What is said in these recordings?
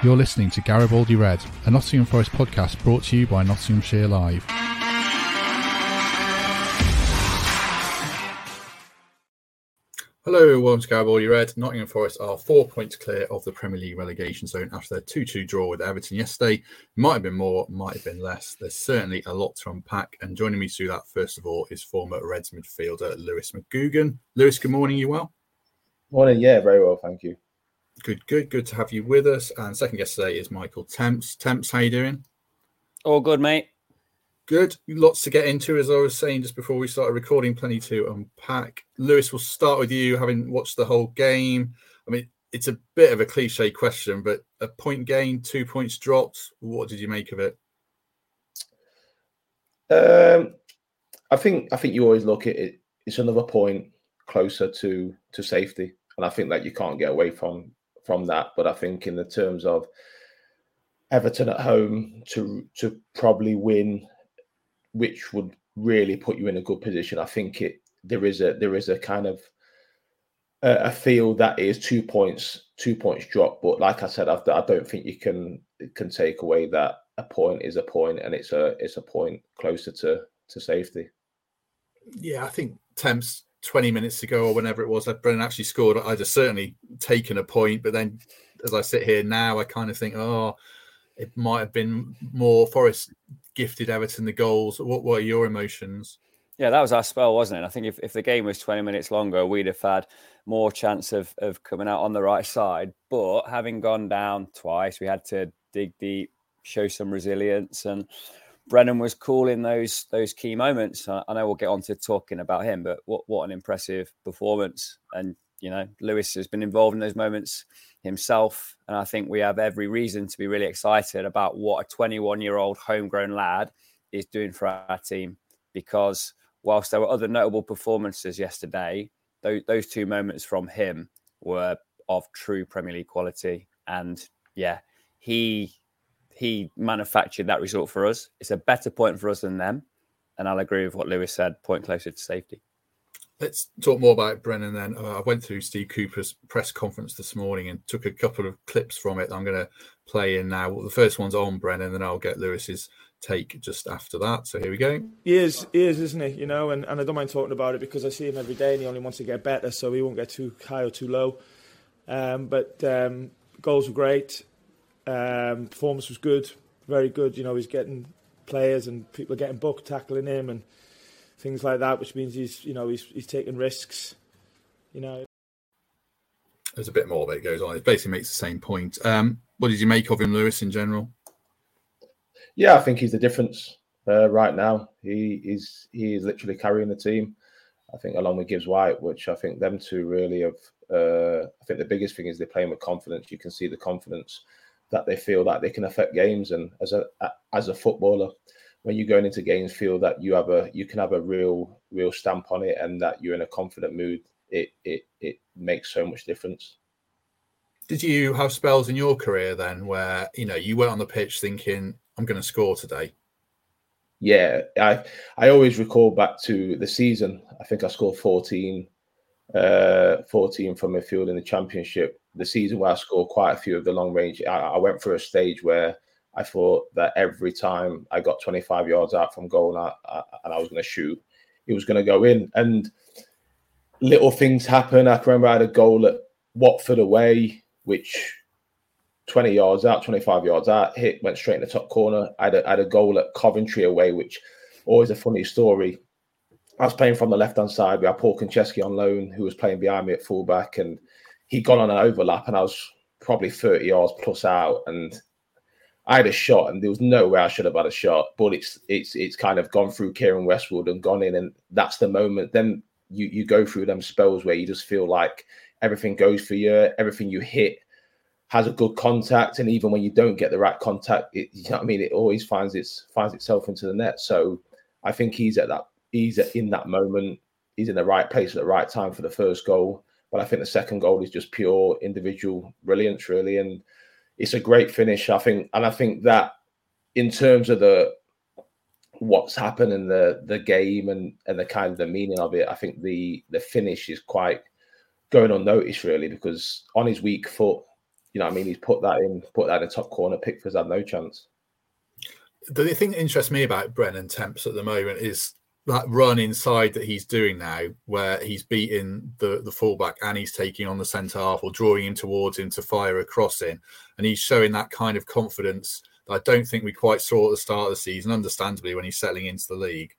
You're listening to Garibaldi Red, a Nottingham Forest podcast brought to you by Nottinghamshire Live. Hello, welcome to Garibaldi Red. Nottingham Forest are four points clear of the Premier League relegation zone after their 2 2 draw with Everton yesterday. Might have been more, might have been less. There's certainly a lot to unpack. And joining me to do that, first of all, is former Reds midfielder Lewis McGugan. Lewis, good morning. You well? Morning. Yeah, very well. Thank you. Good, good, good to have you with us. And second guest today is Michael Temps. Temps, how you doing? All good, mate. Good. Lots to get into, as I was saying just before we started recording. Plenty to unpack. Lewis, we'll start with you, having watched the whole game. I mean, it's a bit of a cliche question, but a point gain, two points dropped. What did you make of it? Um, I think I think you always look at it. It's another point closer to to safety, and I think that you can't get away from from that. But I think in the terms of Everton at home to to probably win, which would really put you in a good position. I think it there is a there is a kind of a, a feel that is two points two points drop. But like I said, I, I don't think you can can take away that a point is a point and it's a it's a point closer to to safety. Yeah, I think Temps 20 minutes ago or whenever it was that Brennan actually scored, I'd have certainly taken a point. But then as I sit here now, I kind of think, oh, it might have been more Forest gifted Everton the goals. What, were your emotions? Yeah, that was our spell, wasn't it? I think if, if the game was 20 minutes longer, we'd have had more chance of, of coming out on the right side. But having gone down twice, we had to dig deep, show some resilience. And Brennan was cool in those those key moments. I, know we'll get on to talking about him, but what what an impressive performance! And you know, Lewis has been involved in those moments himself, and I think we have every reason to be really excited about what a 21 year old homegrown lad is doing for our team. Because whilst there were other notable performances yesterday, those, those two moments from him were of true Premier League quality. And yeah, he he manufactured that result for us. It's a better point for us than them. And I'll agree with what Lewis said, point closer to safety. Let's talk more about Brennan then. Uh, I went through Steve Cooper's press conference this morning and took a couple of clips from it I'm going to play in now. Well, the first one's on Brennan, and I'll get Lewis's take just after that. So here we go. He is, he is, isn't he? You know, and, and I don't mind talking about it because I see him every day and he only wants to get better, so he won't get too high or too low. Um, but um, goals were great. Um, performance was good, very good. You know, he's getting players and people are getting booked tackling him and things like that, which means he's you know he's he's taking risks. You know. There's a bit more that goes on. It basically makes the same point. Um, what did you make of him, Lewis, in general? Yeah, I think he's the difference uh, right now. He is he is literally carrying the team. I think along with Gibbs White, which I think them two really have. Uh, I think the biggest thing is they're playing with confidence. You can see the confidence that they feel that they can affect games. And as a as a footballer, when you're going into games, feel that you have a you can have a real real stamp on it, and that you're in a confident mood. It it it makes so much difference. Did you have spells in your career then where you know you went on the pitch thinking, "I'm going to score today"? Yeah, I I always recall back to the season. I think I scored 14, uh, 14 from midfield in the championship the season where I scored quite a few of the long range, I, I, went through a stage where I thought that every time I got 25 yards out from goal and I, I, and I was going to shoot, it was going to go in. And little things happen. I can remember I had a goal at Watford away, which 20 yards out, 25 yards out, hit, went straight in the top corner. I had a, I had a goal at Coventry away, which always a funny story. I was playing from the left hand side. We had Paul Konchesky on loan, who was playing behind me at fullback, and he'd gone on an overlap and I was probably 30 yards plus out and I had a shot and there was no way I should have had a shot, but it's it's it's kind of gone through Keiren Westwood and gone in and that's the moment. Then you you go through them spells where you just feel like everything goes for you, everything you hit has a good contact, and even when you don't get the right contact, it, you know what I mean, it always finds its finds itself into the net. So I think he's at that he's in that moment. He's in the right place at the right time for the first goal. But I think the second goal is just pure individual brilliance, really, and it's a great finish. I think, and I think that in terms of the what's happened in the the game and and the kind of the meaning of it, I think the the finish is quite going unnoticed, really, because on his weak foot, you know, I mean, he's put that in, put that in the top corner. Pickford's had no chance. The thing that interests me about Brennan Temps at the moment is that run inside that he's doing now, where he's beating the the fullback and he's taking on the centre half or drawing him towards him to fire a cross in, and he's showing that kind of confidence that I don't think we quite saw at the start of the season, understandably when he's settling into the league.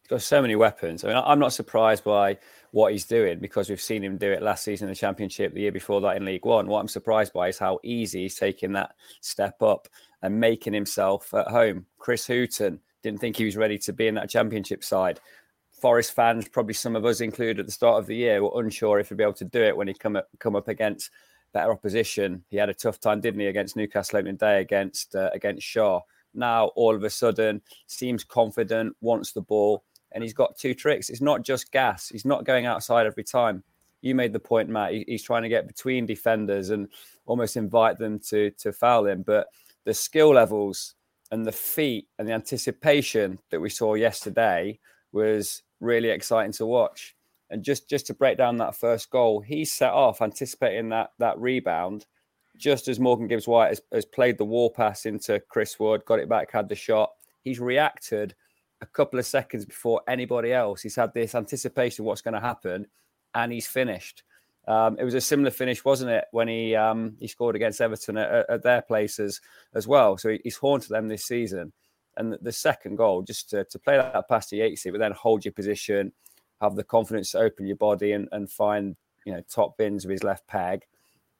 He's got so many weapons. I mean, I'm not surprised by what he's doing because we've seen him do it last season in the Championship, the year before that in League One. What I'm surprised by is how easy he's taking that step up and making himself at home. Chris Hughton didn't think he was ready to be in that championship side. Forest fans, probably some of us included at the start of the year, were unsure if he'd be able to do it when he come up, come up against better opposition. He had a tough time, didn't he, against Newcastle opening day against uh, against Shaw. Now all of a sudden seems confident, wants the ball, and he's got two tricks. It's not just gas. He's not going outside every time. You made the point, Matt. He's trying to get between defenders and almost invite them to to foul him. But the skill levels and the feet and the anticipation that we saw yesterday was really exciting to watch. And just just to break down that first goal, he set off anticipating that that rebound, just as Morgan Gibbs White has, has played the wall pass into Chris Wood, got it back, had the shot. He's reacted a couple of seconds before anybody else. He's had this anticipation of what's going to happen, and he's finished. Um, it was a similar finish, wasn't it, when he um, he scored against Everton at, at, their places as well. So he's haunted them this season. And the, second goal, just to, to play that past the Yates, but then hold your position, have the confidence to open your body and, and find you know top bins with his left peg.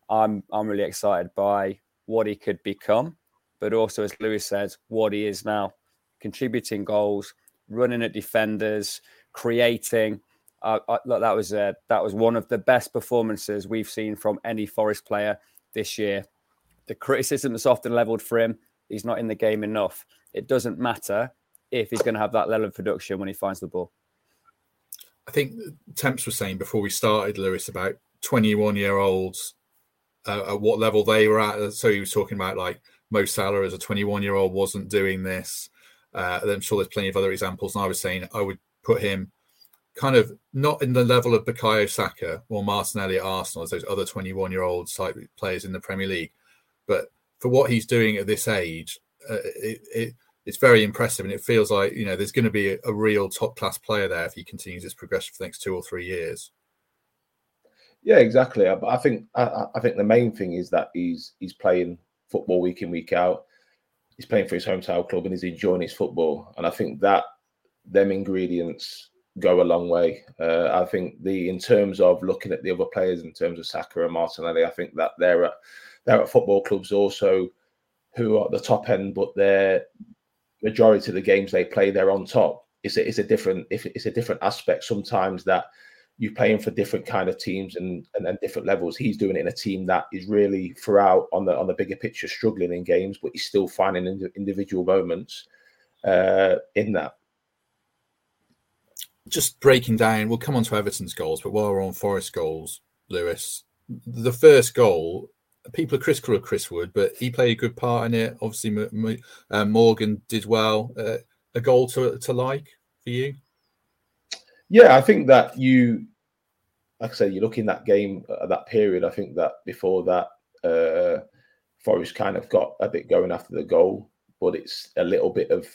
I'm I'm really excited by what he could become, but also as Lewis says, what he is now, contributing goals, running at defenders, creating I, that was uh, that was one of the best performances we've seen from any Forest player this year. The criticism that's often levelled for him, he's not in the game enough. It doesn't matter if he's going to have that level of production when he finds the ball. I think Temps was saying before we started, Lewis, about 21 year olds uh, at what level they were at. So he was talking about like Mo Salah as a 21 year old wasn't doing this. Uh, I'm sure there's plenty of other examples. And I was saying I would put him kind of not in the level of Bukayo Saka or Martinelli at Arsenal as those other 21 year old type players in the Premier League. But for what he's doing at this age, uh, it, it, it's very impressive. And it feels like, you know, there's going to be a, a real top class player there if he continues his progression for the next two or three years. Yeah, exactly. I, I think I, I think the main thing is that he's he's playing football week in week out. He's playing for his hometown club and he's enjoying his football. And I think that them ingredients go a long way. Uh, I think the in terms of looking at the other players, in terms of Saka and Martinelli, I think that they're at they're at football clubs also who are at the top end, but their majority of the games they play, they're on top. It's a, it's a different it's a different aspect sometimes that you're playing for different kind of teams and, and and different levels. He's doing it in a team that is really throughout on the on the bigger picture struggling in games, but he's still finding individual moments uh, in that just breaking down, we'll come on to Everton's goals, but while we're on Forest goals, Lewis, the first goal, people are critical of Chris Wood, but he played a good part in it. Obviously, uh, Morgan did well. Uh, a goal to, to like for you? Yeah, I think that you, like I said, you look in that game at that period. I think that before that, uh, Forest kind of got a bit going after the goal, but it's a little bit of,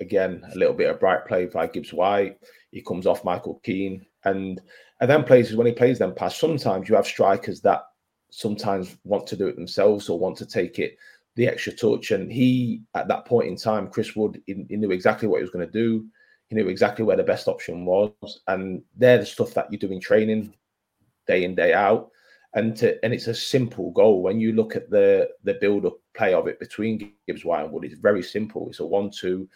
again, a little bit of bright play by Gibbs White he comes off Michael Keane, and and then plays when he plays them pass. Sometimes you have strikers that sometimes want to do it themselves or want to take it the extra touch. And he, at that point in time, Chris Wood, he, he knew exactly what he was going to do. He knew exactly where the best option was, and they're the stuff that you do in training, day in day out. And to, and it's a simple goal when you look at the the build up play of it between Gibbs White and Wood. It's very simple. It's a one-two.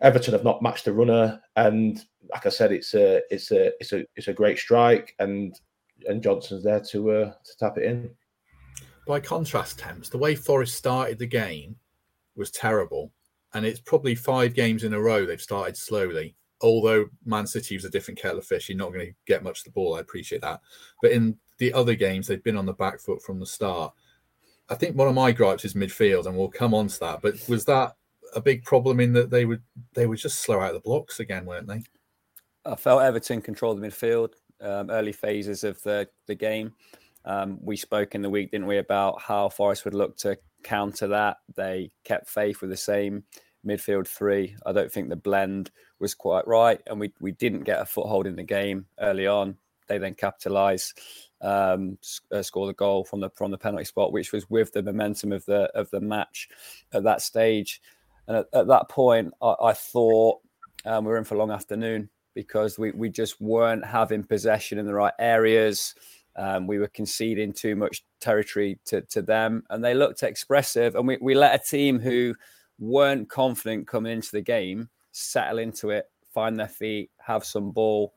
Everton have not matched the runner, and like I said, it's a it's a it's a it's a great strike, and and Johnson's there to uh, to tap it in. By contrast, Temps, the way Forest started the game was terrible, and it's probably five games in a row they've started slowly. Although Man City was a different kettle of fish, you're not going to get much of the ball. I appreciate that, but in the other games they've been on the back foot from the start. I think one of my gripes is midfield, and we'll come on to that. But was that a big problem in that they would they were just slow out the blocks again, weren't they? I felt Everton controlled the midfield um, early phases of the the game. Um, we spoke in the week, didn't we, about how Forest would look to counter that. They kept faith with the same midfield three. I don't think the blend was quite right, and we we didn't get a foothold in the game early on. They then capitalised um, uh, score the goal from the from the penalty spot, which was with the momentum of the of the match at that stage. And at, at that point, I, I thought um, we were in for a long afternoon because we we just weren't having possession in the right areas. Um, we were conceding too much territory to, to them, and they looked expressive. And we, we let a team who weren't confident coming into the game settle into it, find their feet, have some ball,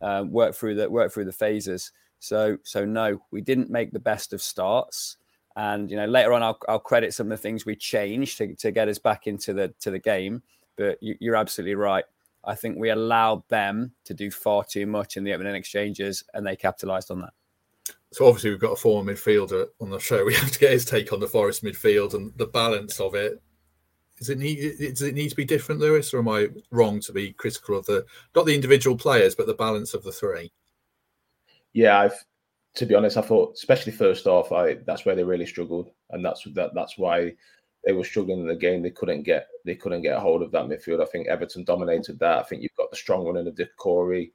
um, work through the work through the phases. So so no, we didn't make the best of starts. And you know, later on, I'll, I'll credit some of the things we changed to, to get us back into the to the game. But you, you're absolutely right. I think we allowed them to do far too much in the opening exchanges, and they capitalised on that. So obviously, we've got a former midfielder on the show. We have to get his take on the Forest midfield and the balance of it. Does it need does it need to be different, Lewis, or am I wrong to be critical of the not the individual players, but the balance of the three? yeah, I've to be honest, I thought especially first off, I that's where they really struggled, and that's that that's why they were struggling in the game. They couldn't get they couldn't get a hold of that midfield. I think Everton dominated that. I think you've got the strong running of Doucouré.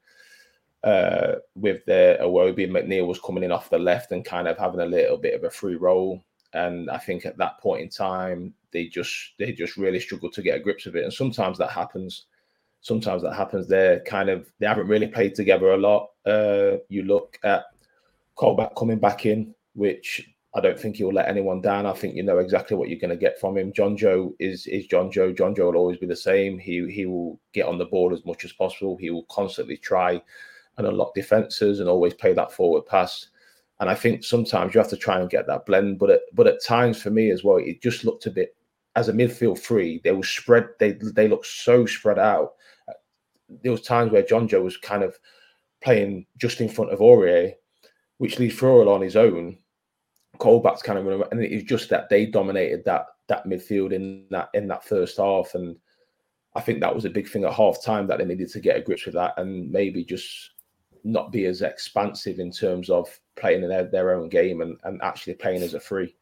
Uh, with their Iwobi and McNeil was coming in off the left and kind of having a little bit of a free roll. And I think at that point in time, they just they just really struggled to get a grips of it. And sometimes that happens sometimes that happens. They're kind of they haven't really played together a lot. Uh, you look at Colback coming back in, which I don't think he'll let anyone down. I think you know exactly what you're going to get from him. Jonjo is is Jonjo. John Joe will always be the same. He he will get on the ball as much as possible. He will constantly try and unlock defenses and always play that forward pass. And I think sometimes you have to try and get that blend. But at, but at times for me as well, it just looked a bit as a midfield three. They were spread. They they look so spread out there was times where Jonjo was kind of playing just in front of Aurier, which leaves Freuler on his own. Colback's kind of and it was just that they dominated that that midfield in that in that first half, and I think that was a big thing at half time that they needed to get a grip with that and maybe just not be as expansive in terms of playing in their, their own game and, and actually playing as a free.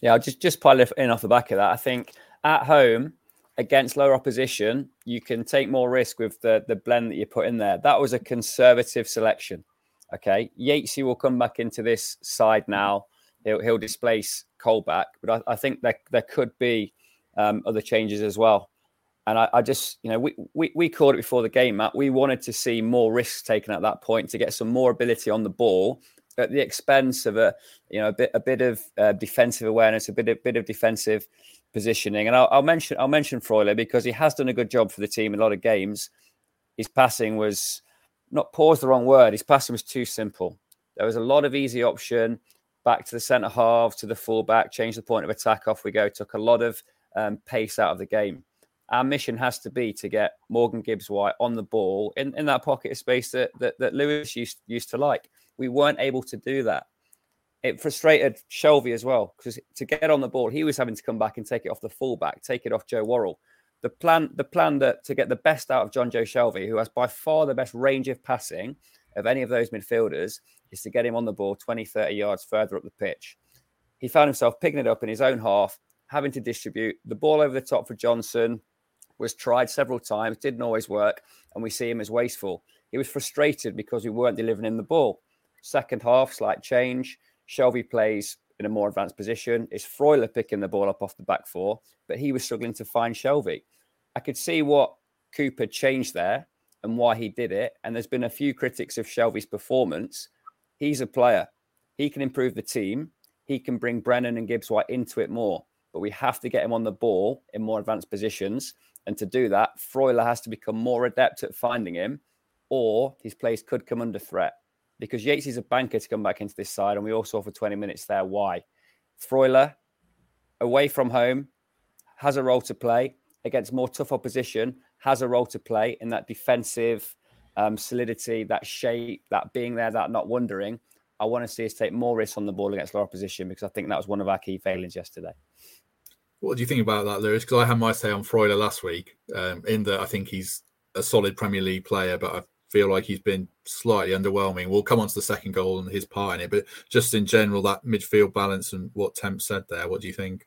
Yeah, I'll just just pile in off the back of that. I think at home against lower opposition, you can take more risk with the, the blend that you put in there. That was a conservative selection. Okay. Yatesy will come back into this side now. He'll, he'll displace Colback, but I, I think there, there could be um, other changes as well. And I, I, just, you know, we, we, we called it before the game, Matt. We wanted to see more risks taken at that point to get some more ability on the ball at the expense of a, you know, a bit, a bit of uh, defensive awareness, a bit, a bit of defensive positioning. And I'll, I'll, mention I'll mention Freuler because he has done a good job for the team in a lot of games. His passing was not pause the wrong word. His passing was too simple. There was a lot of easy option back to the centre half to the fullback, change the point of attack. Off we go. Took a lot of um, pace out of the game. Our mission has to be to get Morgan Gibbs White on the ball in, in that pocket of space that, that, that Lewis used used to like. We weren't able to do that it frustrated Shelvey as well because to get on the ball, he was having to come back and take it off the fullback, take it off Joe Worrall. The plan, the plan that to get the best out of John Joe Shelvey, who has by far the best range of passing of any of those midfielders, is to get him on the ball 20, 30 yards further up the pitch. He found himself picking it up in his own half, having to distribute the ball over the top for Johnson. Was tried several times, didn't always work, and we see him as wasteful. He was frustrated because we weren't delivering him the ball. Second half, slight change Shelvey plays in a more advanced position. It's Freuler picking the ball up off the back four, but he was struggling to find Shelvey. I could see what Cooper changed there and why he did it. And there's been a few critics of Shelvey's performance. He's a player. He can improve the team. He can bring Brennan and Gibbs White into it more. But we have to get him on the ball in more advanced positions. And to do that, Freuler has to become more adept at finding him, or his plays could come under threat. because Yates is a banker to come back into this side, and we all saw for 20 minutes there why. Freuler, away from home, has a role to play against more tough opposition, has a role to play in that defensive um, solidity, that shape, that being there, that not wondering. I want to see us take more risks on the ball against our opposition because I think that was one of our key failings yesterday. What do you think about that, Lewis? Because I had my say on Freuler last week, um, in that I think he's a solid Premier League player, but I feel like he's been slightly underwhelming. We'll come on to the second goal and his part in it, but just in general, that midfield balance and what Temp said there, what do you think?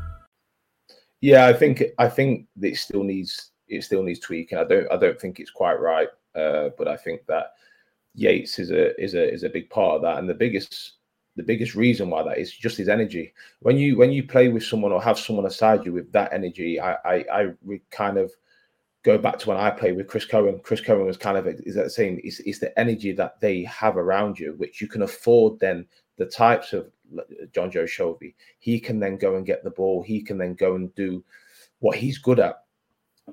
Yeah, I think I think it still needs it still needs tweaking. I don't I don't think it's quite right, uh, but I think that Yates is a is a is a big part of that, and the biggest the biggest reason why that is just his energy. When you when you play with someone or have someone aside you with that energy, I I, I kind of go back to when I played with Chris Cohen. Chris Cohen was kind of is that saying it's, it's the energy that they have around you, which you can afford then the types of Jonjo Shelvey. He can then go and get the ball. He can then go and do what he's good at.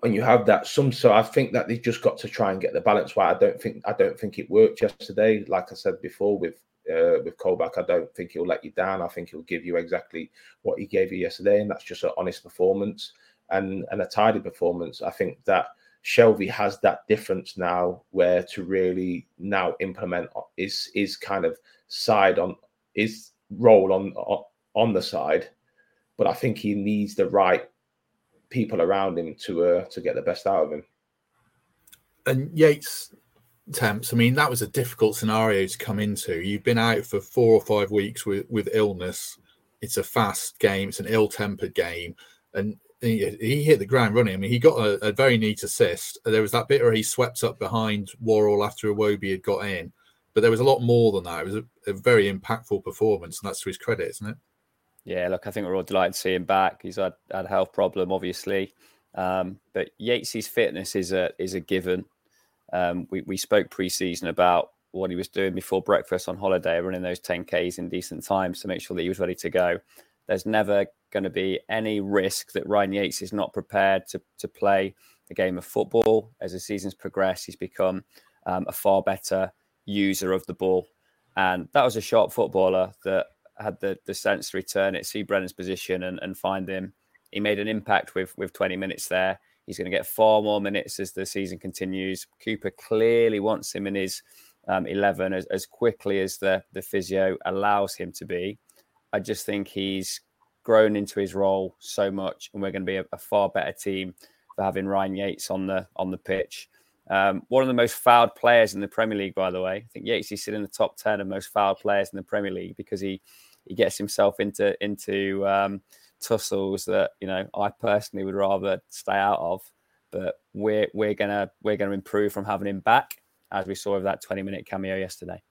When you have that, some so I think that they've just got to try and get the balance right. I don't think I don't think it worked yesterday. Like I said before with uh, with Colback, I don't think he'll let you down. I think he'll give you exactly what he gave you yesterday, and that's just an honest performance and and a tidy performance. I think that Shelvey has that difference now, where to really now implement is is kind of side on is role on on the side, but I think he needs the right people around him to uh, to get the best out of him. And Yates temps, I mean, that was a difficult scenario to come into. You've been out for four or five weeks with with illness. It's a fast game. It's an ill-tempered game, and he, hit the ground running. I mean, he got a, a, very neat assist. There was that bit where he swept up behind Worrall after Iwobi had got in, but there was a lot more than that. It was a, a, very impactful performance, and that's to his credit, isn't it? Yeah, look, I think we're all delighted to see him back. He's had, had a health problem, obviously, um, but Yates's fitness is a is a given. Um, we we spoke pre-season about what he was doing before breakfast on holiday, running those 10ks in decent times to make sure that he was ready to go. There's never going to be any risk that Ryan Yates is not prepared to to play a game of football. As the seasons progressed, he's become um, a far better user of the ball. And that was a sharp footballer that had the, the sense to return it, see Brennan's position and, and find him. He made an impact with, with 20 minutes there. He's going to get far more minutes as the season continues. Cooper clearly wants him in his um, 11 as, as quickly as the, the physio allows him to be. I just think he's grown into his role so much, and we're going to be a, a far better team for having Ryan Yates on the on the pitch. Um, one of the most fouled players in the Premier League, by the way. I think Yates is sitting in the top ten of most fouled players in the Premier League because he he gets himself into into um, tussles that you know I personally would rather stay out of. But we're we're gonna we're gonna improve from having him back, as we saw with that twenty minute cameo yesterday.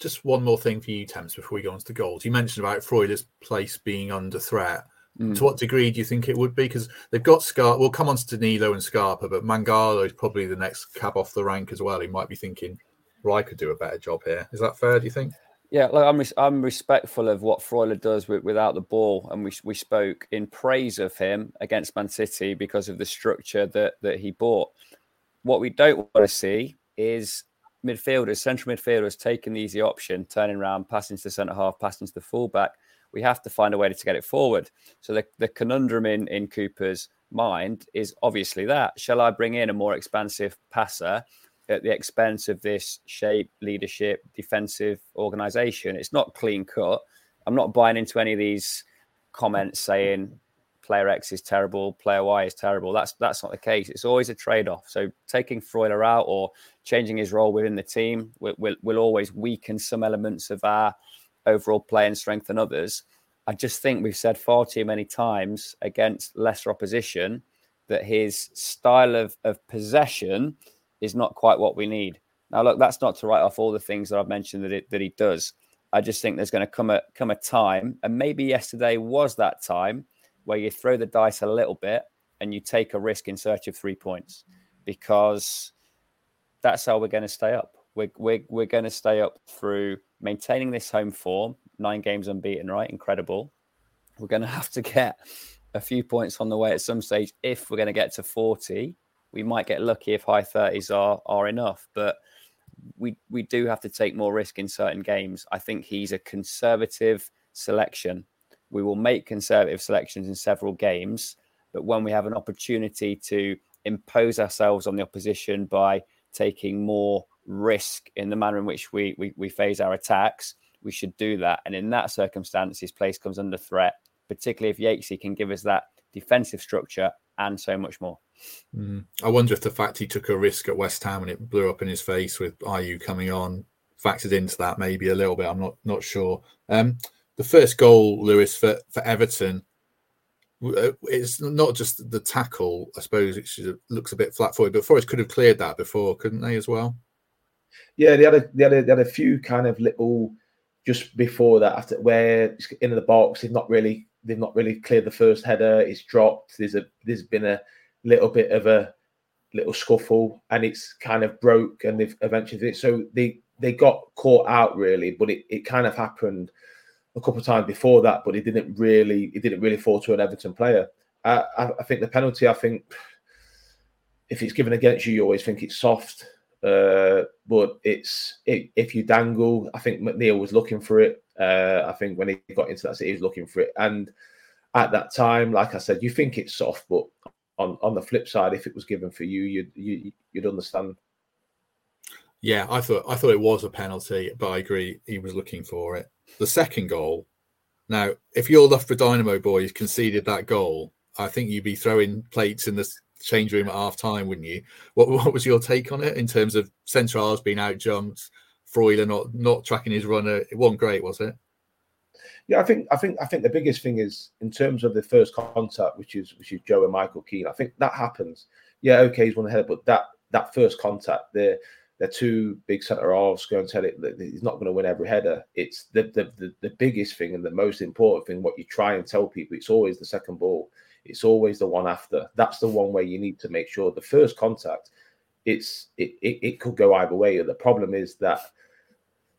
Just one more thing for you, Temps, before we go on to the goals. You mentioned about Freuler's place being under threat. Mm. To what degree do you think it would be? Because they've got Scar. We'll come on to Danilo and Scarpa, but Mangala is probably the next cab off the rank as well. He might be thinking, well, I could do a better job here. Is that fair? Do you think? Yeah, look, I'm res- I'm respectful of what Freuler does with, without the ball, and we we spoke in praise of him against Man City because of the structure that that he brought. What we don't want to see is midfielders, central midfielders, taking the easy option, turning around, passing to the centre half, passing to the fullback we have to find a way to get it forward. So the, the conundrum in, in Cooper's mind is obviously that. Shall I bring in a more expansive passer at the expense of this shape, leadership, defensive organization? It's not clean cut. I'm not buying into any of these comments saying player X is terrible, player Y is terrible. That's that's not the case. It's always a trade-off. So taking Freuler out or changing his role within the team will, will, will always weaken some elements of our overall play and strength than others. I just think we've said far too many times against lesser opposition that his style of, of possession is not quite what we need. Now, look, that's not to write off all the things that I've mentioned that it, that he does. I just think there's going to come a come a time, and maybe yesterday was that time where you throw the dice a little bit and you take a risk in search of three points, because that's how we're going to stay up. We're we're, we're going to stay up through maintaining this home form, nine games unbeaten, right? Incredible. We're going to have to get a few points on the way at some stage if we're going to get to 40 we might get lucky if high 30s are are enough but we we do have to take more risk in certain games i think he's a conservative selection we will make conservative selections in several games but when we have an opportunity to impose ourselves on the opposition by taking more risk in the manner in which we we, we phase our attacks we should do that and in that circumstance his place comes under threat particularly if Yatesy can give us that defensive structure and so much more. Mm. I wonder if the fact he took a risk at West Ham and it blew up in his face with Ayew coming on factored into that maybe a little bit. I'm not not sure. Um, the first goal, Lewis, for, for Everton, uh, it's not just the tackle. I suppose it looks a bit flat-footed, but Forest could have cleared that before, couldn't they, as well? Yeah, they had a they had a, they had a few kind of little just before that, after where it's in the box, they've not really they've not really cleared the first header. It's dropped. There's a there's been a little bit of a little scuffle, and it's kind of broke, and they've eventually so they they got caught out really, but it, it kind of happened a couple of times before that, but it didn't really it didn't really fall to an Everton player. I, I, I think the penalty. I think if it's given against you, you always think it's soft. Uh, but it's it, if you dangle, I think McNeil was looking for it. Uh, I think when he got into that, city, he was looking for it. And at that time, like I said, you think it's soft, but on on the flip side, if it was given for you, you'd you, you'd understand. Yeah, I thought I thought it was a penalty, but I agree he was looking for it. The second goal. Now, if your Loughborough Dynamo boys conceded that goal, I think you'd be throwing plates in the change room at half time, wouldn't you? What what was your take on it in terms of Centrals being out jumped, Freuler not not tracking his runner? It wasn't great, was it? Yeah, I think I think I think the biggest thing is in terms of the first contact, which is which is Joe and Michael Keane. I think that happens. Yeah, okay, he's one ahead, but that that first contact, they're they're two big centre halves going to tell it that he's not going to win every header. It's the, the the the biggest thing and the most important thing. What you try and tell people, it's always the second ball. It's always the one after. That's the one where you need to make sure the first contact. It's it, it, it could go either way. The problem is that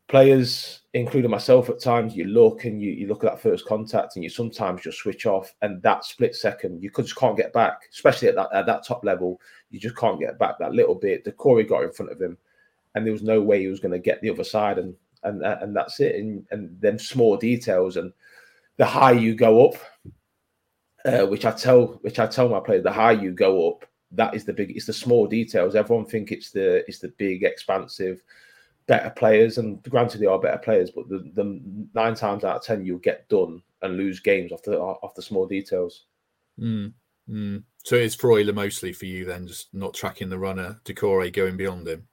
players, including myself, at times you look and you, you look at that first contact and you sometimes just switch off, and that split second you could just can't get back, especially at that at that top level. You just can't get back that little bit. Doucouré got in front of him, and there was no way he was going to get the other side, and and and that's it. And and then small details and the higher you go up, uh, which I tell which I tell my players, the higher you go up, that is the big. It's the small details. Everyone think it's the it's the big, expansive, better players, and granted they are better players, but the, the nine times out of ten you'll get done and lose games off the off the small details. Mm, mm. So it's Freuler mostly for you then, just not tracking the runner, Doucouré going beyond him.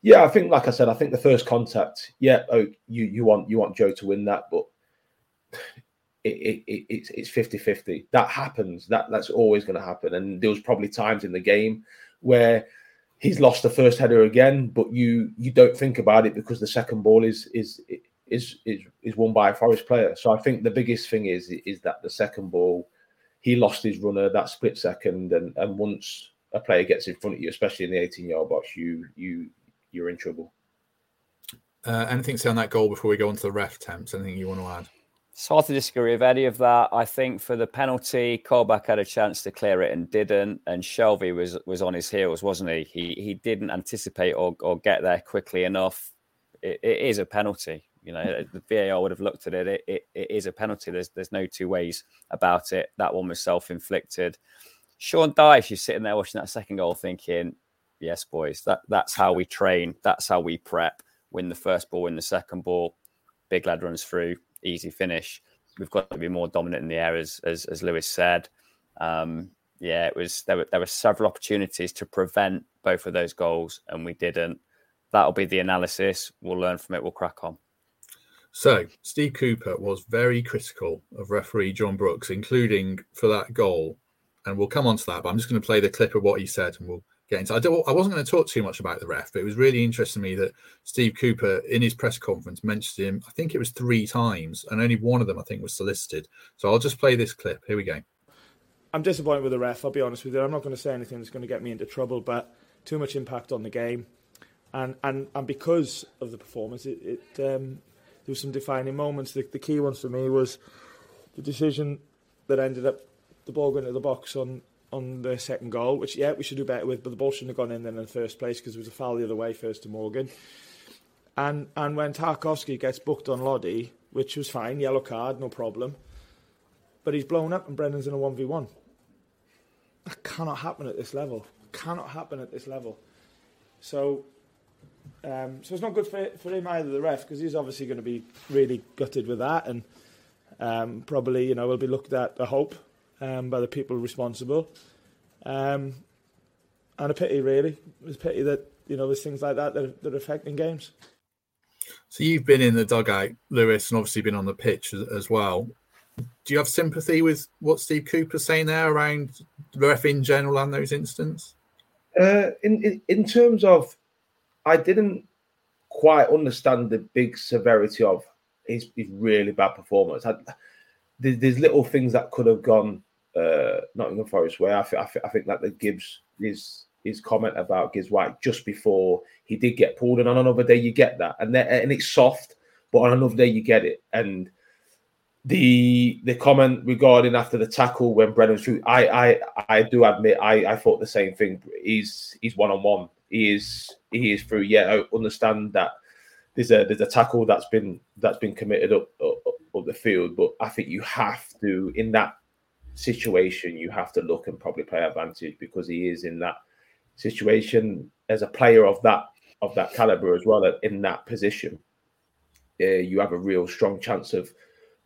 Yeah, I think, like I said, I think the first contact. Yeah, oh, you you want you want Joe to win that, but it, it, it's it's 50 50 that happens. That that's always going to happen. And there was probably times in the game where he's lost the first header again but you you don't think about it because the second ball is is is is, is won by a forest player. So i think the biggest thing is is that the second ball he lost his runner that split second and and once a player gets in front of you especially in the 18 yard box you you you're in trouble. Uh, anything to say on that goal before we go on to the ref temps anything you want to add it's hard to disagree with any of that. I think for the penalty, Colback had a chance to clear it and didn't, and Shelvey was was on his heels, wasn't he? He he didn't anticipate or, or get there quickly enough. it, it is a penalty. You know, mm-hmm. the VAR would have looked at it. It, it. it is a penalty. There's there's no two ways about it. That one was self inflicted. Sean Dyche, you're sitting there watching that second goal, thinking, "Yes, boys, that that's how we train. That's how we prep. Win the first ball, win the second ball. Big lad runs through, easy finish. We've got to be more dominant in the air, as as, as Lewis said. Um, yeah, it was there were there were several opportunities to prevent both of those goals, and we didn't. That'll be the analysis. We'll learn from it. We'll crack on. So, Steve Cooper was very critical of referee John Brooks, including for that goal. And we'll come on to that, but I'm just going to play the clip of what he said and we'll I, don't, I wasn't going to talk too much about the ref, but it was really interesting to me that Steve Cooper in his press conference mentioned him. I think it was three times, and only one of them I think was solicited. So I'll just play this clip. Here we go. I'm disappointed with the ref. I'll be honest with you. I'm not going to say anything that's going to get me into trouble, but too much impact on the game, and and and because of the performance, it, it um, there were some defining moments. The, the key ones for me was the decision that ended up the ball going to the box on on the second goal, which yeah we should do better with, but the ball shouldn't have gone in then in the first place because there was a foul the other way first to Morgan. And and when Tarkowski gets booked on Lodi, which was fine, yellow card, no problem. But he's blown up and Brennan's in a one v one. That cannot happen at this level. Cannot happen at this level. So um, so it's not good for for him either, the ref, because he's obviously going to be really gutted with that, and um, probably you know will be looked at. I hope um, by the people responsible. Um, and a pity, really. It's a pity that you know there's things like that that are, that are affecting games. So you've been in the dugout, Lewis, and obviously been on the pitch as, as well. Do you have sympathy with what Steve Cooper's saying there around the ref in general and those incidents? Uh, in, in in terms of, I didn't quite understand the big severity of his, his really bad performance. I, there's, there's little things that could have gone uh, Nottingham Forest way. I, th- I, th- I think that the Gibbs his his comment about Gibbs White just before he did get pulled, and on another day you get that, and and it's soft, but on another day you get it, and the the comment regarding after the tackle when Brennan threw, I I I do admit I I thought the same thing. He's he's one on one. He is he is through. Yeah, I understand that there's a there's a tackle that's been that's been committed up, up, up the field, but I think you have to in that situation you have to look and probably play advantage because he is in that situation as a player of that of that caliber as well in that position. Uh, you have a real strong chance of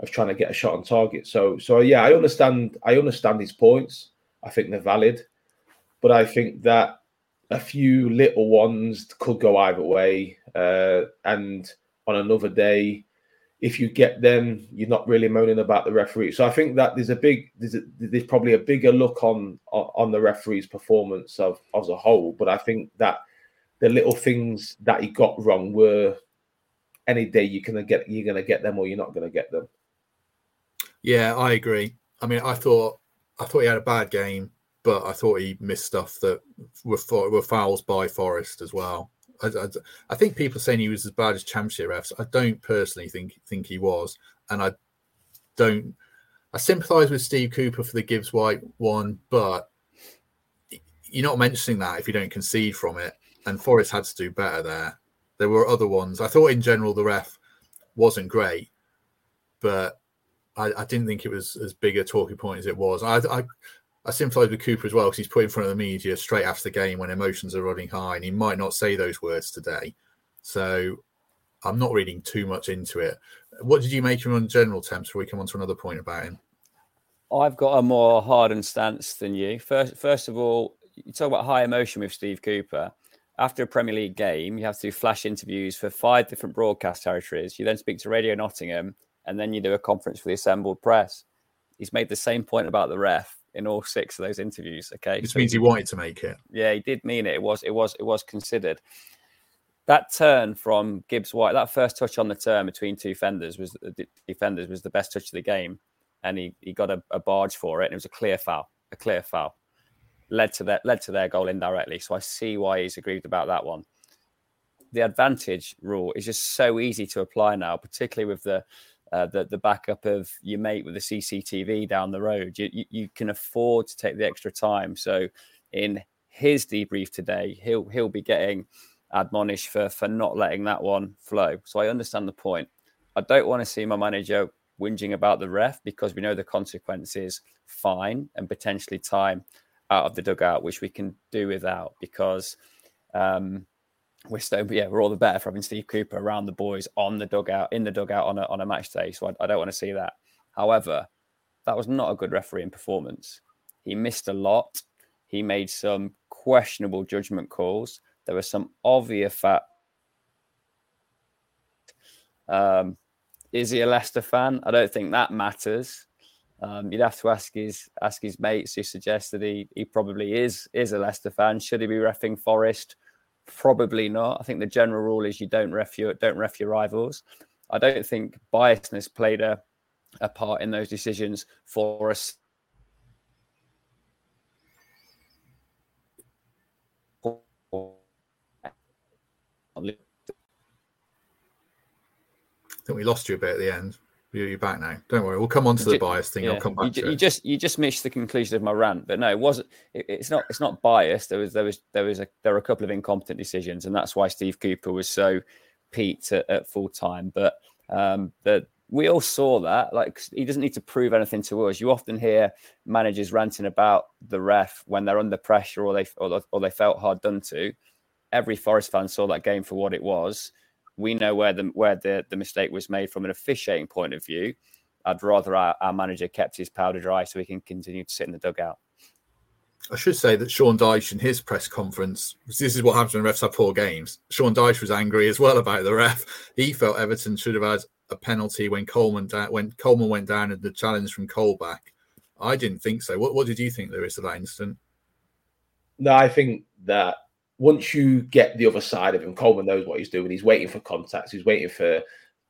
of trying to get a shot on target. So so yeah, I understand I understand his points. I think they're valid, but I think that a few little ones could go either way. Uh, and on another day, if you get them, you're not really moaning about the referee. So I think that there's a big, there's, a, there's probably a bigger look on on the referee's performance of as a whole. But I think that the little things that he got wrong were any day you're gonna get you're gonna get them or you're not gonna get them. Yeah, I agree. I mean, I thought I thought he had a bad game, but I thought he missed stuff that were were fouls by Forest as well. I, I, I, think people are saying he was as bad as championship refs. I don't personally think think he was, and I don't. I sympathise with Steve Cooper for the Gibbs White one, but you're not mentioning that if you don't concede from it. And Forest had to do better there. There were other ones. I thought in general the ref wasn't great, but I, I didn't think it was as big a talking point as it was. I, I I sympathise with Cooper as well because he's put in front of the media straight after the game when emotions are running high, and he might not say those words today. So I'm not reading too much into it. What did you make him on general temps before we come on to another point about him? I've got a more hardened stance than you. First, first of all, you talk about high emotion with Steve Cooper. After a Premier League game, you have to do flash interviews for five different broadcast territories. You then speak to Radio Nottingham, and then you do a conference for the assembled press. He's made the same point about the ref in all six of those interviews. Okay, which so means he wanted to make it. Yeah, he did mean it. It was, it was, it was considered. That turn from Gibbs White, that first touch on the turn between two defenders was the defenders was the best touch of the game, and he he got a, a barge for it, and it was a clear foul, a clear foul, led to that led to their goal indirectly. So I see why he's aggrieved about that one. The advantage rule is just so easy to apply now, particularly with the uh, the the backup of your mate with the CCTV down the road. You, you, you can afford to take the extra time. So in his debrief today, he'll he'll be getting admonished for for not letting that one flow. So I understand the point. I don't want to see my manager whinging about the ref because we know the consequences fine and potentially time out of the dugout, which we can do without because um, we're still, yeah, we're all the better for having Steve Cooper around the boys on the dugout, in the dugout on a, on a match day. So I, I don't want to see that. However, that was not a good refereeing performance. He missed a lot. He made some questionable judgment calls. There was some obvious fat. Um, is he a Leicester fan? I don't think that matters. Um, you'd have to ask his ask his mates who suggest that he he probably is is a Leicester fan. Should he be refing Forest? Probably not. I think the general rule is you don't ref your don't ref your rivals. I don't think biasness played a, a part in those decisions for us. I think we lost you a bit at the end. You're back now. Don't worry. We'll come on to the bias thing. Yeah. I'll come back you, to you it. just you just missed the conclusion of my rant, but no, it wasn't. It, it's not. It's not biased. There was there was there was a there were a couple of incompetent decisions, and that's why Steve Cooper was so peaked at, at full time. But um, the we all saw that. Like he doesn't need to prove anything to us. You often hear managers ranting about the ref when they're under pressure or they or, or they felt hard done to. Every Forest fan saw that game for what it was we know where the where the, the mistake was made from an officiating point of view. I'd rather our, our manager kept his powder dry so he can continue to sit in the dugout. I should say that Sean Dyche in his press conference, this is what happens when refs have poor games. Sean Dyche was angry as well about the ref. He felt Everton should have had a penalty when Coleman da- when Coleman went down and the challenge from Colback. I didn't think so. What, what did you think there is of that incident? No, I think that once you get the other side of him, Coleman knows what he's doing. He's waiting for contacts. He's waiting for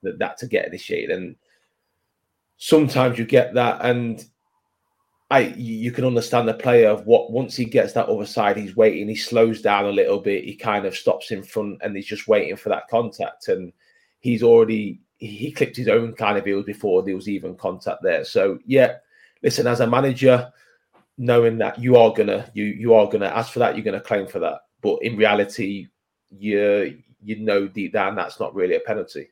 the, that to get initiated. And sometimes you get that, and I you can understand the player of what once he gets that other side, he's waiting. He slows down a little bit. He kind of stops in front, and he's just waiting for that contact. And he's already he clipped his own kind of heels before there was even contact there. So yeah, listen, as a manager, knowing that you are gonna you you are gonna ask for that, you're gonna claim for that but in reality, you you know deep down that's not really a penalty.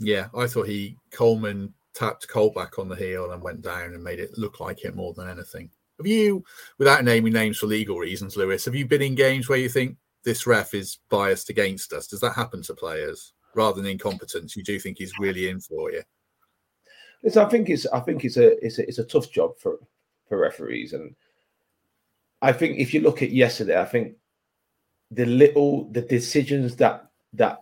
Yeah, I thought he Coleman tapped Colback on the heel and went down and made it look like it more than anything. Have you, without naming names for legal reasons, Lewis, have you been in games where you think this ref is biased against us? Does that happen to players rather than incompetence? You do think he's really in for you? Listen, I think it's I think it's a it's a, it's a tough job for for referees, and I think if you look at yesterday, I think the little the decisions that that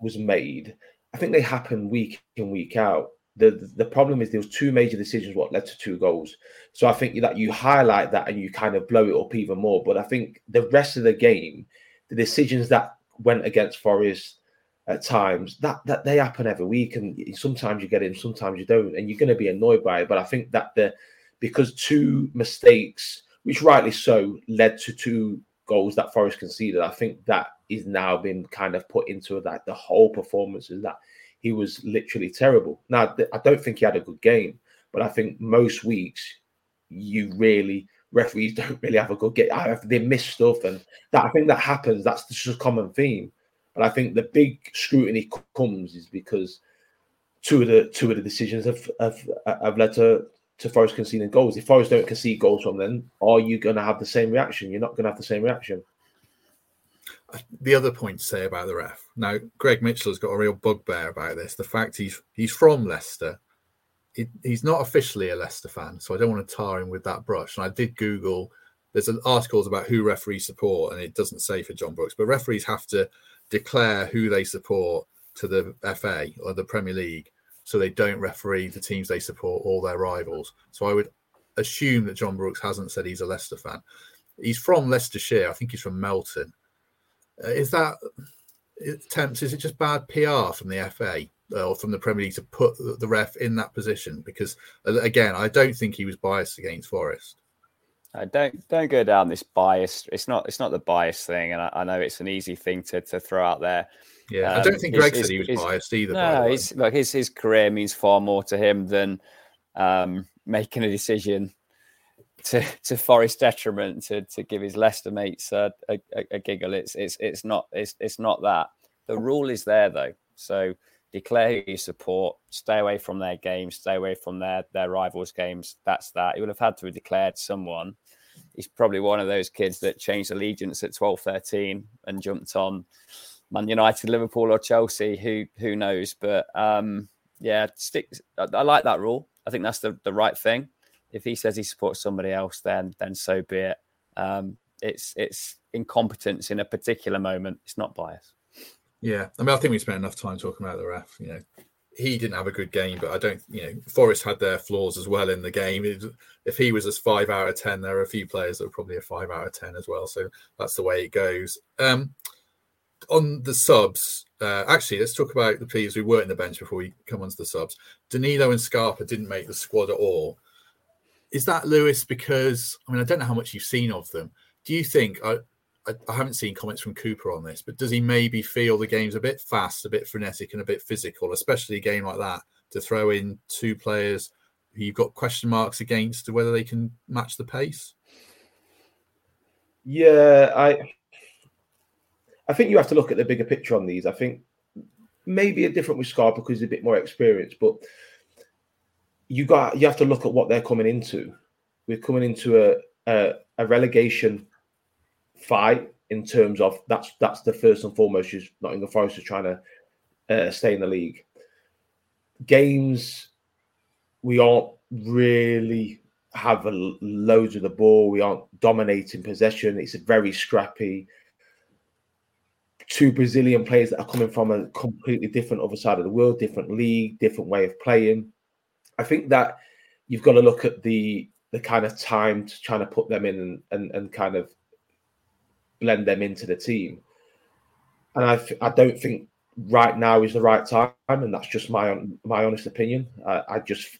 was made, I think they happen week in week out. The, the problem is there was two major decisions what led to two goals. So I think that you highlight that and you kind of blow it up even more. But I think the rest of the game, the decisions that went against Forest at times, that that they happen every week, and sometimes you get and sometimes you don't, and you're going to be annoyed by it. But I think that the because two mistakes, which rightly so, led to two goals that Forest conceded, I think that is now been kind of put into that the whole performance is that he was literally terrible. Now, I don't think he had a good game, but I think most weeks you really referees don't really have a good game. They miss stuff, and that I think that happens. That's just a common theme. But I think the big scrutiny comes is because two of the two of the decisions have have, have led to to Forest conceding goals. If Forest don't concede goals from them, are you going to have the same reaction? You're not going to have the same reaction. Uh, the other point to say about the ref now, Greg Mitchell has got a real bugbear about this. The fact he's he's from Leicester, he, he's not officially a Leicester fan, so I don't want to tar him with that brush. And I did Google. There's articles about who referees support, and it doesn't say for John Brooks, but referees have to declare who they support to the FA or the Premier League so they don't referee the teams they support or their rivals. So I would assume that John Brooks hasn't said he's a Leicester fan. He's from Leicestershire. I think he's from Melton. Uh, is that attempts? Is it just bad PR from the FA uh, or from the Premier League to put the ref in that position? Because uh, again, I don't think he was biased against Forest. I don't don't go down this bias. It's not it's not the bias thing, and I, I know it's an easy thing to to throw out there. Yeah, um, I don't think Greg his, said he was his, biased either. No, his, like his his career means far more to him than um, making a decision to to Forest detriment to to give his Leicester mates a, a, a, giggle. It's it's it's not it's it's not that. The rule is there though, so declare your support. Stay away from their games. Stay away from their their rivals' games. That's that. He would have had to have declared someone. He's probably one of those kids that changed allegiance at 12, 13 and jumped on Man United, Liverpool, or Chelsea. Who who knows? But um, yeah, stick. I, I, like that rule. I think that's the, the right thing. If he says he supports somebody else, then then so be it. Um, it's it's incompetence in a particular moment. It's not bias. Yeah, I mean, I think we spent enough time talking about the ref. You know, he didn't have a good game, but I don't, you know, Forest had their flaws as well in the game. It, if he was a five out of 10, there are a few players that were probably a five out of 10 as well. So that's the way it goes. Um, on the subs, uh, actually, let's talk about the players who weren't in the bench before we come on to the subs. Danilo and Scarpa didn't make the squad at all. Is that Lewis? Because I mean, I don't know how much you've seen of them. Do you think I, I, I haven't seen comments from Cooper on this, but does he maybe feel the game's a bit fast, a bit frenetic, and a bit physical, especially a game like that, to throw in two players you've got question marks against whether they can match the pace? Yeah, I I think you have to look at the bigger picture on these. I think maybe a different with Scar because he's a bit more experienced, but you got you have to look at what they're coming into. We're coming into a a, a relegation fight in terms of that's that's the first and foremost. Is Nottingham Forest is trying to uh, stay in the league. Games we aren't really have a, loads of the ball. We aren't dominating possession. It's very scrappy two Brazilian players that are coming from a completely different other side of the world, different league, different way of playing. I think that you've got to look at the the kind of time to trying to put them in and, and, and kind of blend them into the team. And I, I don't think right now is the right time, and that's just my my honest opinion. I just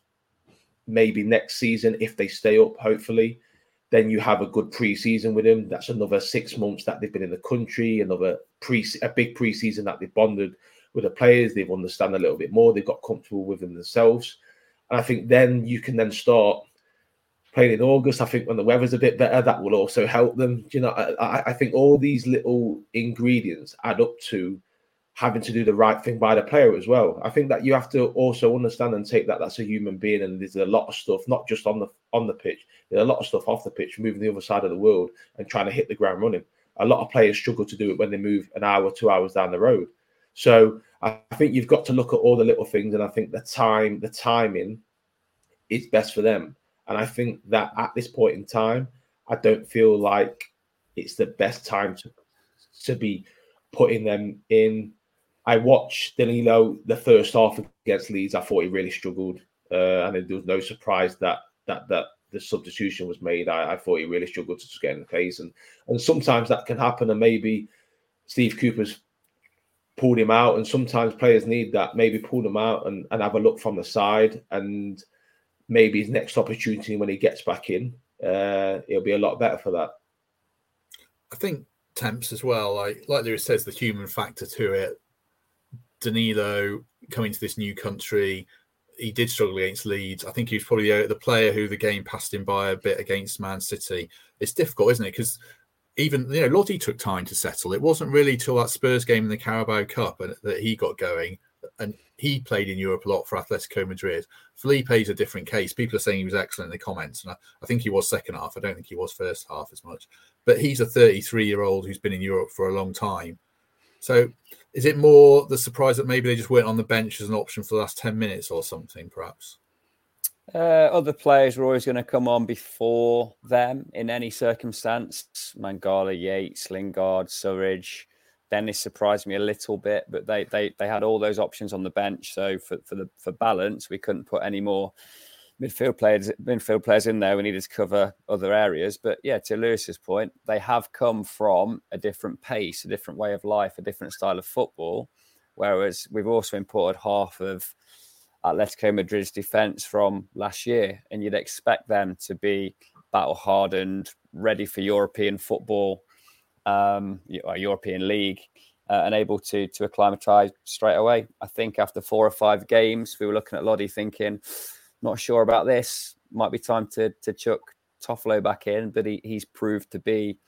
maybe next season if they stay up, hopefully, then you have a good pre-season with him. That's another six months that they've been in the country, another pre a big pre-season that they've bonded with the players. They've understand a little bit more. They've got comfortable with them themselves, and I think then you can then start playing in August. I think when the weather's a bit better, that will also help them. You know, I, I think all these little ingredients add up to having to do the right thing by the player as well. I think that you have to also understand and take that that's a human being, and there's a lot of stuff not just on the on the pitch. There's a lot of stuff off the pitch, moving the other side of the world and trying to hit the ground running. A lot of players struggle to do it when they move an hour, two hours down the road. So I think you've got to look at all the little things, and I think the time, the timing, is best for them. And I think that at this point in time, I don't feel like it's the best time to to be putting them in I watched Danilo the first half against Leeds. I thought he really struggled, uh, and there was no surprise that that that the substitution was made. I, I thought he really struggled to get in the face, and and sometimes that can happen. And maybe Steve Cooper's pulled him out, and sometimes players need that. Maybe pull them out and, and have a look from the side, and maybe his next opportunity when he gets back in, uh, it'll be a lot better for that. I think Temps as well. Like like Lewis says, the human factor to it Danilo coming to this new country, he did struggle against Leeds. I think he was probably the, the player who the game passed him by a bit against Man City. It's difficult, isn't it? Because even you know Lodi took time to settle. It wasn't really till that Spurs game in the Carabao Cup that he got going, and he played in Europe a lot for Atletico Madrid. Felipe's a different case. People are saying he was excellent in the comments, and I, I think he was second half. I don't think he was first half as much. But he's a 33 year old who's been in Europe for a long time. So is it more the surprise that maybe they just weren't on the bench as an option for the last 10 minutes or something, perhaps? Uh, other players were always going to come on before them in any circumstance. Mangala, Yates, Lingard, Surridge. Dennis surprised me a little bit, but they they they had all those options on the bench. So for, for the for balance, we couldn't put any more midfield players midfield players in there. We needed to cover other areas. But yeah, to Lewis's point, they have come from a different pace, a different way of life, a different style of football. Whereas we've also imported half of Atletico Madrid's defence from last year, and you'd expect them to be battle hardened, ready for European football, um, European League. Uh, and able to to acclimatise straight away. I think after four or five games, we were looking at Lodi thinking, not sure about this. Might be time to to chuck Toffolo back in, but he, he's proved to be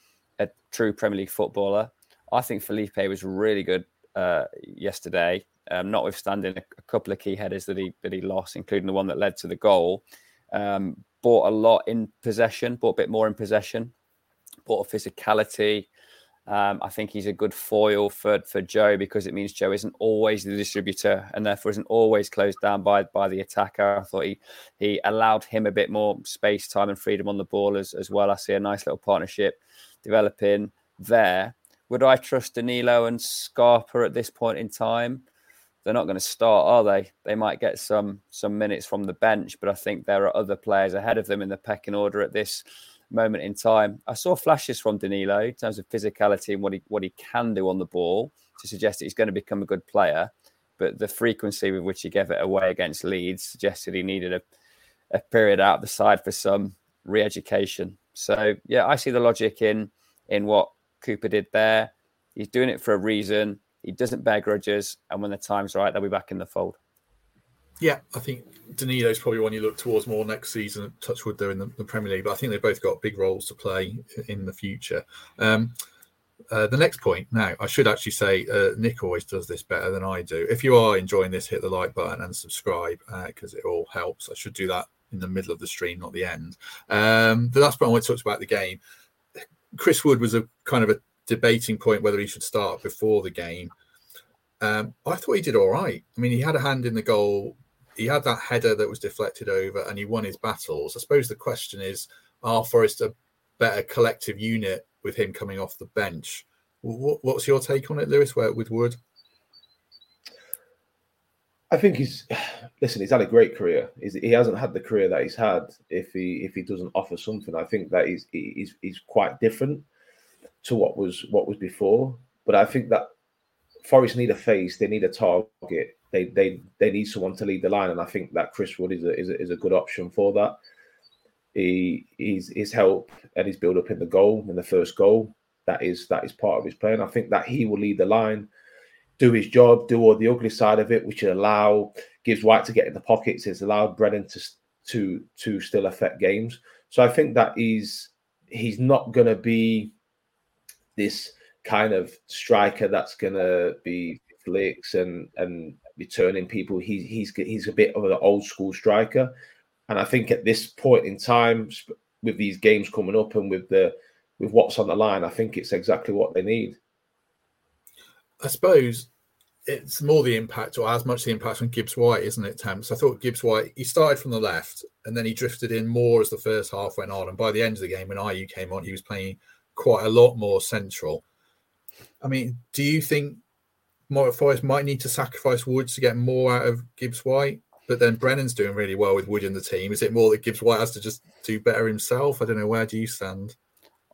a true Premier League footballer. I think Felipe was really good uh, yesterday, um, notwithstanding a, a, couple of key headers that he that he lost, including the one that led to the goal. Um, bought a lot in possession, bought a bit more in possession, bought a physicality, um, I think he's a good foil for for Joe because it means Joe isn't always the distributor and therefore isn't always closed down by by the attacker. I thought he he allowed him a bit more space, time, and freedom on the ball as as well. I see a nice little partnership developing there. Would I trust Danilo and Scarpa at this point in time? they're not going to start, are they? They might get some some minutes from the bench, but I think there are other players ahead of them in the pecking order at this moment in time. I saw flashes from Danilo in terms of physicality and what he what he can do on the ball to suggest that he's going to become a good player. But the frequency with which he gave it away against Leeds suggested he needed a, a period out the side for some re-education. So yeah, I see the logic in in what Cooper did there. He's doing it for a reason. He doesn't bear grudges, and when the time's right, they'll be back in the fold. Yeah, I think Danilo's probably one you look towards more next season. Touchwood, they're in the, the, Premier League, but I think they've both got big roles to play in the future. Um, uh, the next point now, I should actually say uh, Nick always does this better than I do. If you are enjoying this, hit the like button and subscribe because uh, it all helps. I should do that in the middle of the stream, not the end. Um, the last point I want to talk about the game. Chris Wood was a kind of a debating point whether he should start before the game. Um, I thought he did all right. I mean, he had a hand in the goal. He had that header that was deflected over, and he won his battles. I suppose the question is: Are Forest a better collective unit with him coming off the bench? What, what's your take on it, Lewis? Where with Wood? I think he's listen. He's had a great career. He's, he hasn't had the career that he's had if he if he doesn't offer something. I think that he's he's, he's quite different to what was what was before. But I think that Forest need a face. They need a target. They they they need someone to lead the line, and I think that Chris Wood is a is a, is a good option for that. He he's his help and his build up in the goal in the first goal. That is that is part of his plan. I think that he will lead the line, do his job, do all the ugly side of it, which allow Gibbs White to get in the pockets. It's allowed Brennan to to to still affect games. So I think that he's he's not going to be this kind of striker that's gonna be flicks and and returning people. He's he's he's a bit of an old school striker, and I think at this point in time, with these games coming up and with the with what's on the line, I think it's exactly what they need. I suppose it's more the impact, or as much the impact on Gibbs White, isn't it, Temps? I thought Gibbs White he started from the left and then he drifted in more as the first half went on, and by the end of the game, when Ayew came on, he was playing quite a lot more central. I mean, do you think Forest might need to sacrifice Woods to get more out of Gibbs White? But then Brennan's doing really well with Wood in the team. Is it more that Gibbs White has to just do better himself? I don't know. Where do you stand?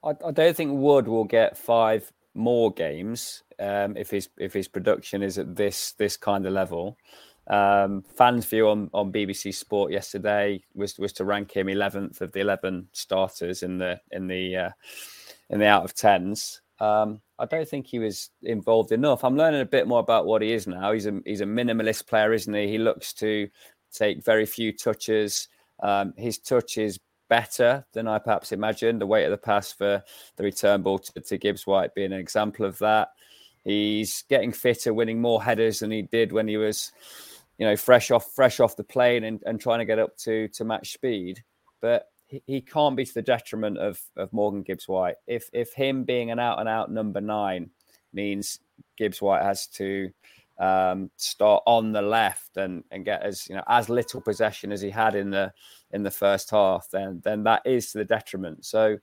I, I don't think Wood will get five more games um, if his if his production is at this this kind of level. Um, fans' view on, on BBC Sport yesterday was was to rank him 11th of the 11 starters in the in the uh, in the out of tens. Um, I don't think he was involved enough. I'm learning a bit more about what he is now. He's a he's a minimalist player, isn't he? He looks to take very few touches. Um, his touch is better than I perhaps imagined. The weight of the pass for the return ball to, to Gibbs White being an example of that. He's getting fitter, winning more headers than he did when he was, you know, fresh off fresh off the plane and, and trying to get up to to match speed. But he, can't be to the detriment of of Morgan Gibbs White. If if him being an out and out number nine means Gibbs White has to um, start on the left and and get as you know as little possession as he had in the in the first half, then then that is to the detriment. So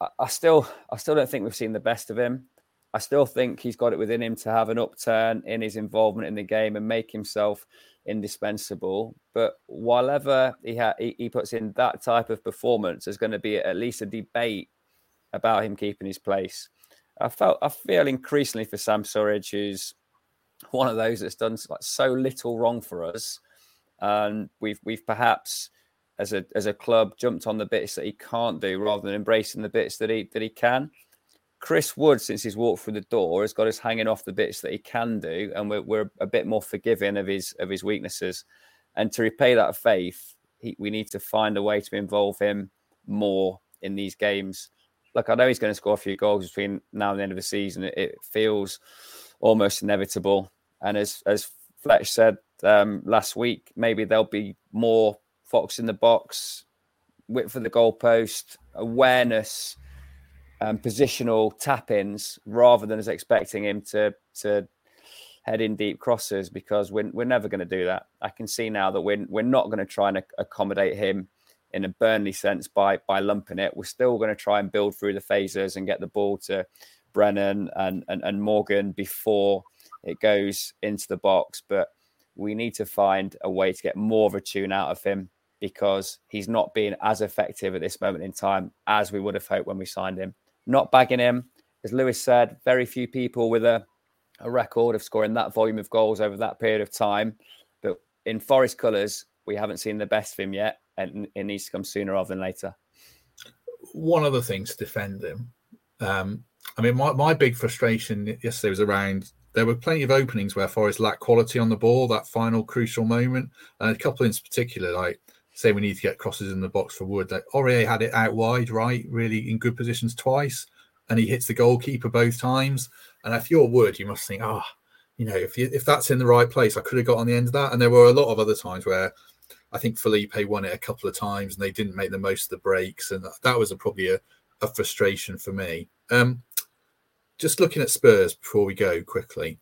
I, I still I still don't think we've seen the best of him. I still think he's got it within him to have an upturn in his involvement in the game and make himself indispensable. But while ever he, ha- he, he puts in that type of performance, there's going to be at least a debate about him keeping his place. I felt I feel increasingly for Sam Surridge, who's one of those that's done like so little wrong for us, and we've we've perhaps as a as a club jumped on the bits that he can't do rather than embracing the bits that he that he can. Chris Wood, since he's walked through the door, has got us hanging off the bits that he can do, and we're, we're a bit more forgiving of his of his weaknesses. And to repay that faith, he, we need to find a way to involve him more in these games. Look, I know he's going to score a few goals between now and the end of the season. It, it feels almost inevitable. And as as Fletch said um, last week, maybe there'll be more fox in the box, width for the goalpost, awareness um, positional tap ins rather than as expecting him to to head in deep crosses because we're, we're never going to do that. I can see now that we're, we're not going to try and accommodate him in a Burnley sense by by lumping it. We're still going to try and build through the phases and get the ball to Brennan and, and, and Morgan before it goes into the box. But we need to find a way to get more of a tune out of him because he's not being as effective at this moment in time as we would have hoped when we signed him. Not bagging him, as Lewis said, very few people with a, a record of scoring that volume of goals over that period of time. But in Forest colours, we haven't seen the best of him yet, and it needs to come sooner rather than later. One other thing to defend him. Um, I mean, my, my big frustration yesterday was around there were plenty of openings where Forest lacked quality on the ball, that final crucial moment. And a couple in particular, like say we need to get crosses in the box for Wood. Like Aurier had it out wide, right, really in good positions twice, and he hits the goalkeeper both times. And if you're Wood, you must think, ah, oh, you know, if you, if that's in the right place, I could have got on the end of that. And there were a lot of other times where I think Felipe won it a couple of times and they didn't make the most of the breaks, and that was a, probably a, a frustration for me. Um, just looking at Spurs before we go quickly,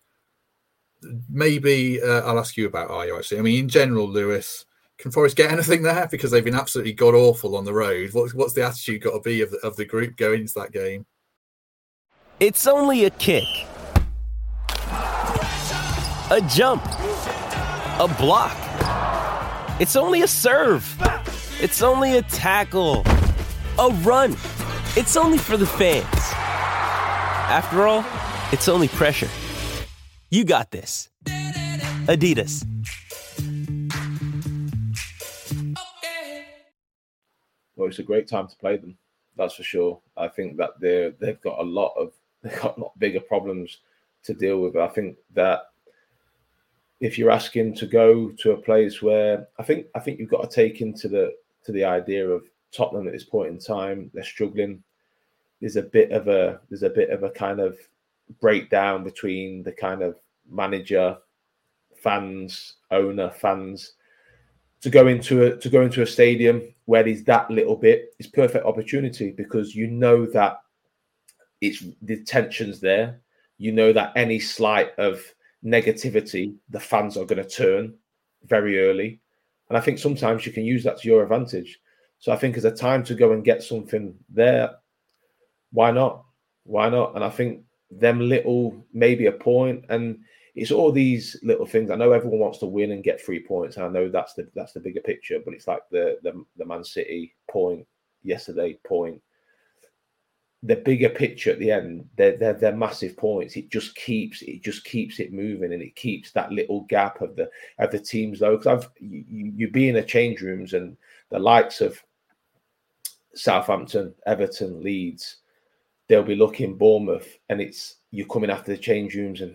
maybe uh, I'll ask you about Ayew actually. I mean, in general, Lewis, can Forest get anything there because they've been absolutely god awful on the road? What's what's the attitude got to be of the, of the group going into that game? It's only a kick, a jump, a block. It's only a serve. It's only a tackle, a run. It's only for the fans. After all, it's only pressure. You got this. Adidas. Well, it's a great time to play them. That's for sure. I think that they they've got a lot of they've got a lot bigger problems to deal with. I think that if you're asking to go to a place where I think I think you've got to take into the to the idea of Tottenham at this point in time, they're struggling there's a bit of a there's a bit of a kind of breakdown between the kind of manager, fans, owner, fans to go into a to go into a stadium where there's that little bit is perfect opportunity because you know that it's the tensions there. You know that any slight of negativity, the fans are going to turn very early. And I think sometimes you can use that to your advantage. So I think as a time to go and get something there, why not? Why not? And I think them little, maybe a point, and it's all these little things. I know everyone wants to win and get three points, and I know that's the that's the bigger picture. But it's like the the, the Man City point yesterday point. The bigger picture at the end, they're, they're they're massive points. It just keeps it just keeps it moving, and it keeps that little gap of the of the teams though. Because I've you, you be in the change rooms and the likes of Southampton, Everton, Leeds they'll be looking Bournemouth, and it's you're coming after the change rooms, and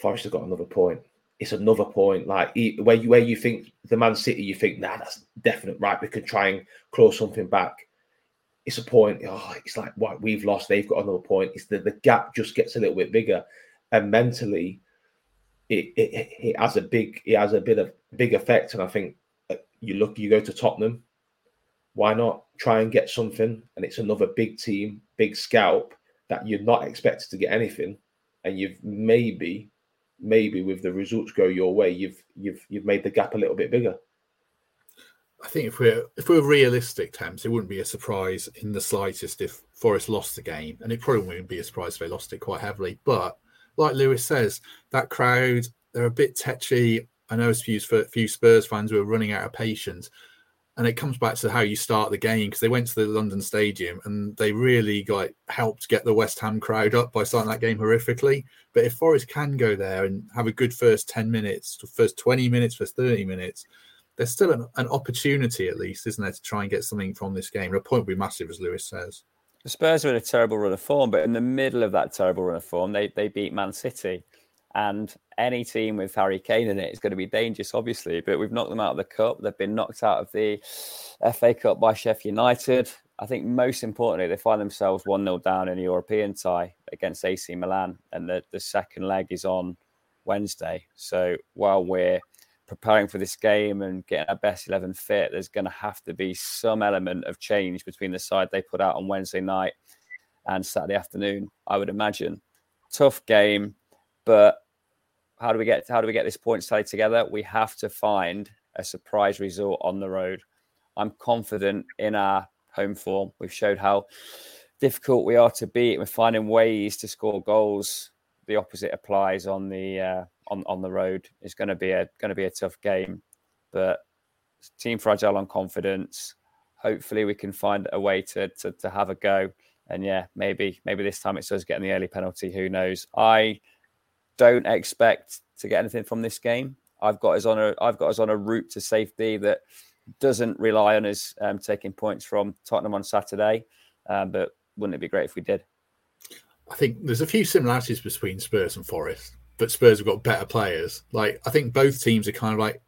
Forest have got another point. It's another point, like where you where you think the Man City, you think, nah, that's definite, right? We could try and claw something back. It's a point. Oh, it's like what we've lost. They've got another point. It's the, the gap just gets a little bit bigger, and mentally, it, it it has a big it has a bit of big effect. And I think uh, you look, you go to Tottenham, why not try and get something? And it's another big team, big scalp that you're not expected to get anything, and you've maybe, maybe with the results go your way, you've you've you've made the gap a little bit bigger. I think if we're if we're realistic, Temps, it wouldn't be a surprise in the slightest if Forest lost the game, and it probably wouldn't be a surprise if they lost it quite heavily. But like Lewis says, that crowd they're a bit tetchy. I know a few, few Spurs fans who are running out of patience and it comes back to how you start the game because they went to the London Stadium and they really like helped get the West Ham crowd up by starting that game horrifically. But if Forest can go there and have a good first ten minutes, first twenty minutes, first thirty minutes, there's still an, an opportunity at least, isn't there, to try and get something from this game? A point would be massive, as Lewis says. The Spurs are in a terrible run of form, but in the middle of that terrible run of form, they they beat Man City. And any team with Harry Kane in it is going to be dangerous, obviously. But we've knocked them out of the cup. They've been knocked out of the FA Cup by Sheffield United. I think most importantly, they find themselves 1 0 down in a European tie against AC Milan. And the, the second leg is on Wednesday. So while we're preparing for this game and getting our best 11 fit, there's going to have to be some element of change between the side they put out on Wednesday night and Saturday afternoon, I would imagine. Tough game, but how do we get how do we get this point tally together? We have to find a surprise result on the road. I'm confident in our home form. We've showed how difficult we are to beat. We're finding ways to score goals. the opposite applies on the uh, on on the road. It's going to be a going to be a tough game, but team fragile on confidence. Hopefully, we can find a way to, to to have a go. And yeah, maybe maybe this time it's us getting the early penalty. Who knows? I don't expect to get anything from this game. I've got us on a I've got us on a route to safety that doesn't rely on us um, taking points from Tottenham on Saturday. Um, but wouldn't it be great if we did? I think there's a few similarities between Spurs and Forest, but Spurs have got better players. Like I think both teams are kind of like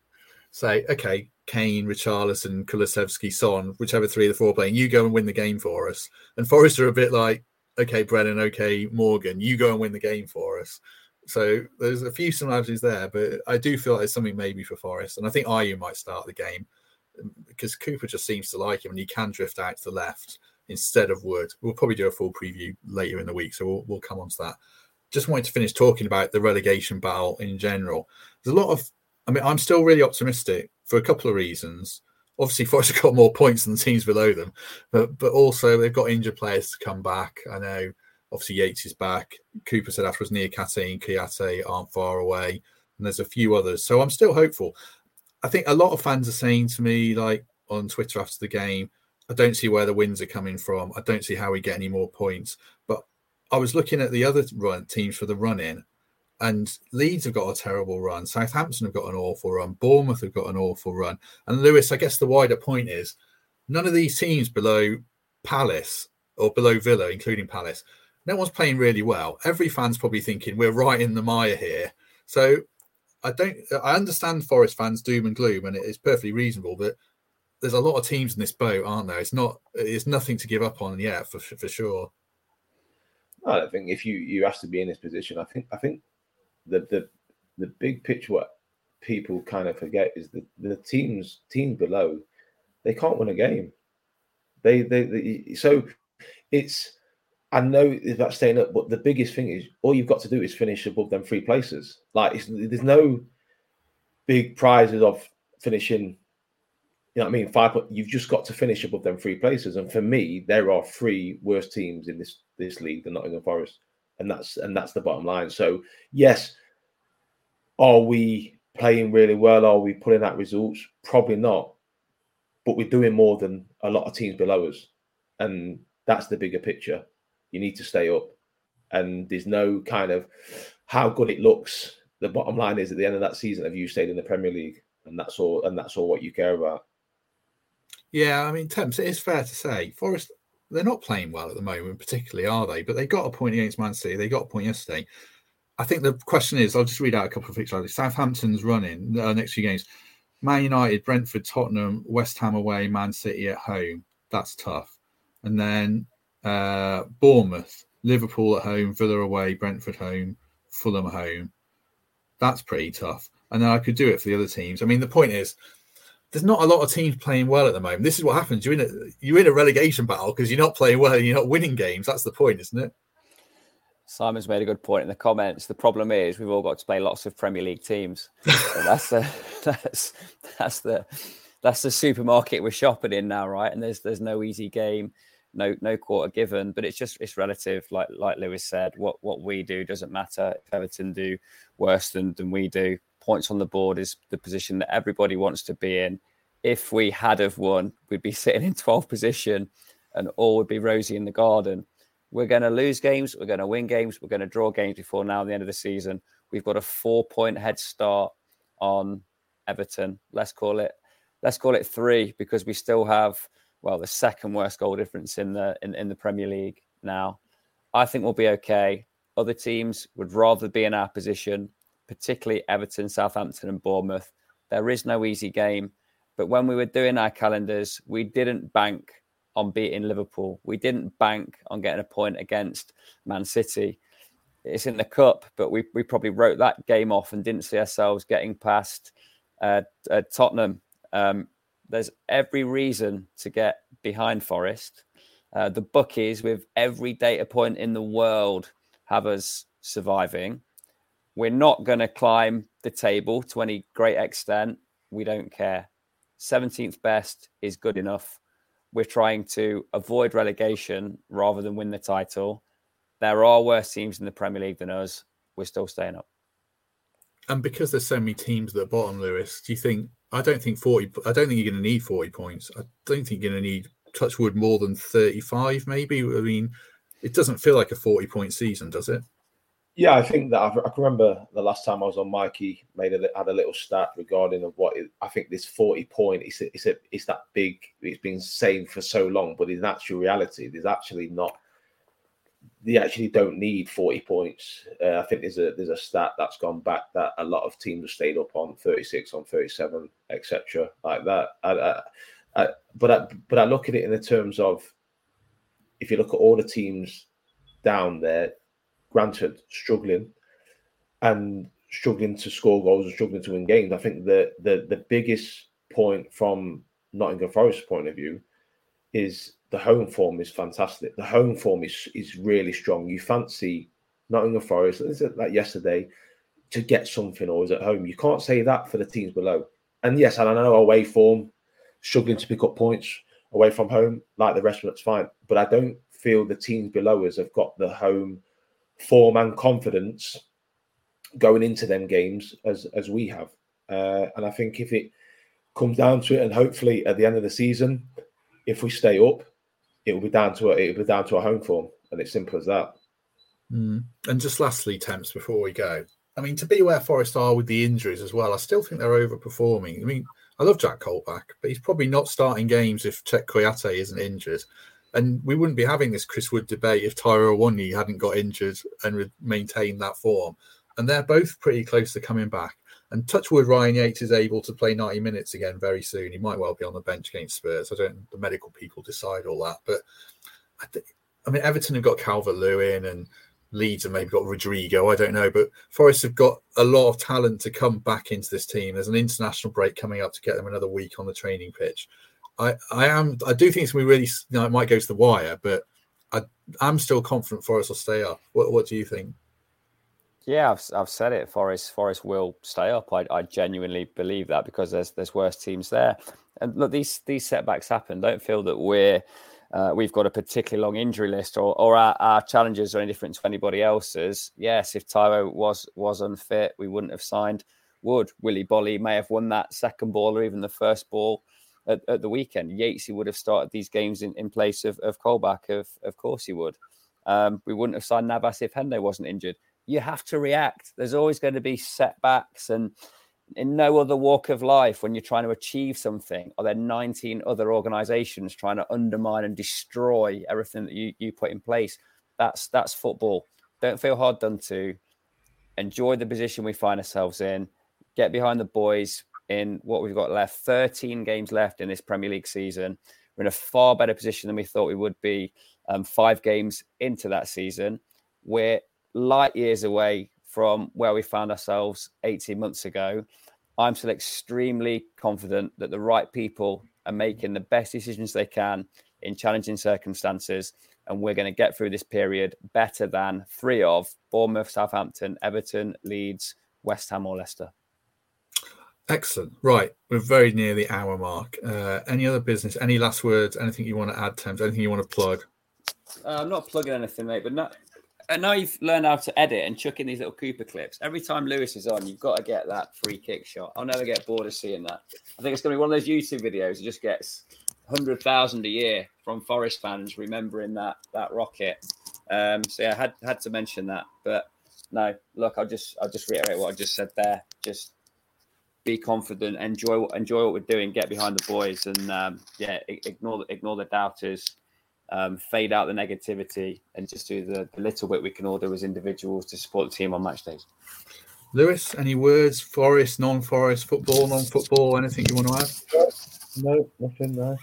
say, okay, Kane, Richarlison, Kulusevski, Son, whichever three of the four playing, you go and win the game for us. And Forest are a bit like, okay, Brennan, okay, Morgan, you go and win the game for us. So there's a few similarities there, but I do feel like there's something maybe for Forest. And I think Ayew might start the game um, because Cooper just seems to like him and he can drift out to the left instead of Wood. We'll probably do a full preview later in the week, so we'll, we'll come on to that. Just wanted to finish talking about the relegation battle in general. There's a lot of, I mean, I'm still really optimistic for a couple of reasons. Obviously, Forest have got more points than the teams below them, but but also they've got injured players to come back. I know, obviously Yates is back. Cooper said afterwards, Niakhaté and Kouyaté aren't far away, and there's a few others. So I'm still hopeful. I think a lot of fans are saying to me, like on Twitter after the game, I don't see where the wins are coming from. I don't see how we get any more points. But I was looking at the other run teams for the run in, and Leeds have got a terrible run. Southampton have got an awful run. Bournemouth have got an awful run. And Lewis, I guess the wider point is none of these teams below Palace or below Villa, including Palace, no one's playing really well. Every fan's probably thinking we're right in the mire here. So I don't. I understand Forest fans doom and gloom, and it is perfectly reasonable. But there's a lot of teams in this boat, aren't there? It's not. It's nothing to give up on yet, for for sure. I don't think if you you have to be in this position, I think I think the the the big picture what people kind of forget is the the teams team below they can't win a game. They they, they so it's I know about staying up, but the biggest thing is all you've got to do is finish above them three places. Like there's no big prizes of finishing. You know what I mean? Five. You've just got to finish above them three places. And for me, there are three worst teams in this this league than Nottingham Forest, and that's and that's the bottom line. So yes, are we playing really well? Are we pulling out results? Probably not, but we're doing more than a lot of teams below us, and that's the bigger picture you need to stay up. And there's no kind of how good it looks. The bottom line is at the end of that season, have you stayed in the Premier League? And that's all. And that's all what you care about. Yeah, I mean, Temps, it is fair to say Forest they're not playing well at the moment, particularly, are they? But they got a point against Man City. They got a point yesterday. I think the question is, I'll just read out a couple of fixtures. Southampton's running uh, next few games. Man United, Brentford, Tottenham, West Ham away, Man City at home. That's tough. And then uh, Bournemouth, Liverpool at home, Villa away, Brentford home, Fulham home. That's pretty tough. And then I could do it for the other teams. I mean, the point is, there's not a lot of teams playing well at the moment. This is what happens. You're in a you're in a relegation battle because you're not playing well and you're not winning games. That's the point, isn't it? Simon's made a good point in the comments. The problem is we've all got to play lots of Premier League teams. So that's the that's that's the that's the supermarket we're shopping in now, right? And there's there's no easy game no no quarter given, but it's just it's relative. Like like Lewis said, what what we do doesn't matter. If Everton do worse than than we do, points on the board is the position that everybody wants to be in. If we had have won, we'd be sitting in 12th position, and all would be rosy in the garden. We're going to lose games. We're going to win games. We're going to draw games before now the end of the season. We've got a four point head start on Everton. Let's call it let's call it three because we still have well, the second worst goal difference in the in, in the Premier League now. I think we'll be okay. Other teams would rather be in our position, particularly Everton, Southampton, and Bournemouth. There is no easy game. But when we were doing our calendars, we didn't bank on beating Liverpool. We didn't bank on getting a point against Man City. It's in the cup, but we, we probably wrote that game off and didn't see ourselves getting past uh, uh, Tottenham. Um, there's every reason to get behind Forest. Uh, the bookies, with every data point in the world, have us surviving. We're not going to climb the table to any great extent. We don't care. 17th best is good enough. We're trying to avoid relegation rather than win the title. There are worse teams in the Premier League than us. we're still staying up. And because there's so many teams at the bottom, Lewis, do you think? I don't think forty. I don't think you're going to need forty points. I don't think you're going to need Touchwood more than thirty-five. Maybe. I mean, it doesn't feel like a forty-point season, does it? Yeah, I think that I've, i can remember the last time I was on Mikey made a, had a little stat regarding of what it, I think this forty point. It's a, it's a, it's that big. It's been saying for so long, but in actual reality, there's actually not. They actually don't need forty points. Uh, I think there's a there's a stat that's gone back that a lot of teams have stayed up on thirty six, on thirty seven, etc. Like that. I, I, I, but I, but I look at it in the terms of if you look at all the teams down there, granted, struggling and struggling to score goals and struggling to win games. I think the the the biggest point from Nottingham Forest's point of view is the home form is fantastic. The home form is is really strong. You fancy Nottingham Forest, like yesterday, to get something is at home. You can't say that for the teams below. And yes, and I know away form, struggling to pick up points away from home, like the rest of it's fine. But I don't feel the teams below us have got the home form and confidence going into them games as as we have. Uh, and I think if it comes down to it, and hopefully at the end of the season, if we stay up, it will be down to it will be down to a home form, and it's simple as that. Mm. And just lastly, Temps before we go. I mean, to be where Forest are with the injuries as well, I still think they're overperforming. I mean, I love Jack Colback, but he's probably not starting games if Cheick Kouyaté isn't injured. And we wouldn't be having this Chris Wood debate if Tyrell Awoniyi hadn't got injured and maintained that form. And they're both pretty close to coming back. And touchwood, Ryan Yates is able to play 90 minutes again very soon. He might well be on the bench against Spurs. I don't. The medical people decide all that, but I think. I mean, Everton have got Calvert Lewin and Leeds have maybe got Rodrigo. I don't know, but Forest have got a lot of talent to come back into this team. There's an international break coming up to get them another week on the training pitch. I, I am I do think it's gonna be really you know, it might go to the wire, but I I'm still confident Forest will stay up. What what do you think? Yeah, I've, I've said it. Forest Forest will stay up. I, I genuinely believe that because there's there's worse teams there. And look, these these setbacks happen. Don't feel that we're uh, we've got a particularly long injury list or, or our, our, challenges are any different to anybody else's. Yes, if Taiwo was was unfit, we wouldn't have signed Wood. Willy Boly may have won that second ball or even the first ball at, at the weekend. Yatesy would have started these games in, in place of, of Colback. Of, of course he would. Um, we wouldn't have signed Navas if Hendo wasn't injured. You have to react. There's always going to be setbacks. And in no other walk of life, when you're trying to achieve something, are there 19 other organizations trying to undermine and destroy everything that you, you put in place? That's that's football. Don't feel hard done to. Enjoy the position we find ourselves in. Get behind the boys in what we've got left 13 games left in this Premier League season. We're in a far better position than we thought we would be um, five games into that season. We're light years away from where we found ourselves 18 months ago. I'm still extremely confident that the right people are making the best decisions they can in challenging circumstances. And we're going to get through this period better than three of Bournemouth, Southampton, Everton, Leeds, West Ham, or Leicester. Excellent. Right. We're very near the hour mark. Uh, any other business? Any last words? Anything you want to add, Temps? Anything you want to plug? Uh, I'm not plugging anything, mate, but not, and now you've learned how to edit and chuck in these little Cooper clips. Every time Lewis is on, you've got to get that free kick shot. I'll never get bored of seeing that. I think it's going to be one of those YouTube videos that just gets hundred thousand a year from Forest fans remembering that that rocket. Um, so yeah, I had had to mention that. But no, look, I'll just I'll just reiterate what I just said there. Just be confident, enjoy enjoy what we're doing, get behind the boys, and um, yeah, ignore ignore the doubters, um, fade out the negativity, and just do the, the, little bit we can all do as individuals to support the team on match days. Lewis, any words? Forest, non-forest, football, non-football, anything you want to add? No, nothing there.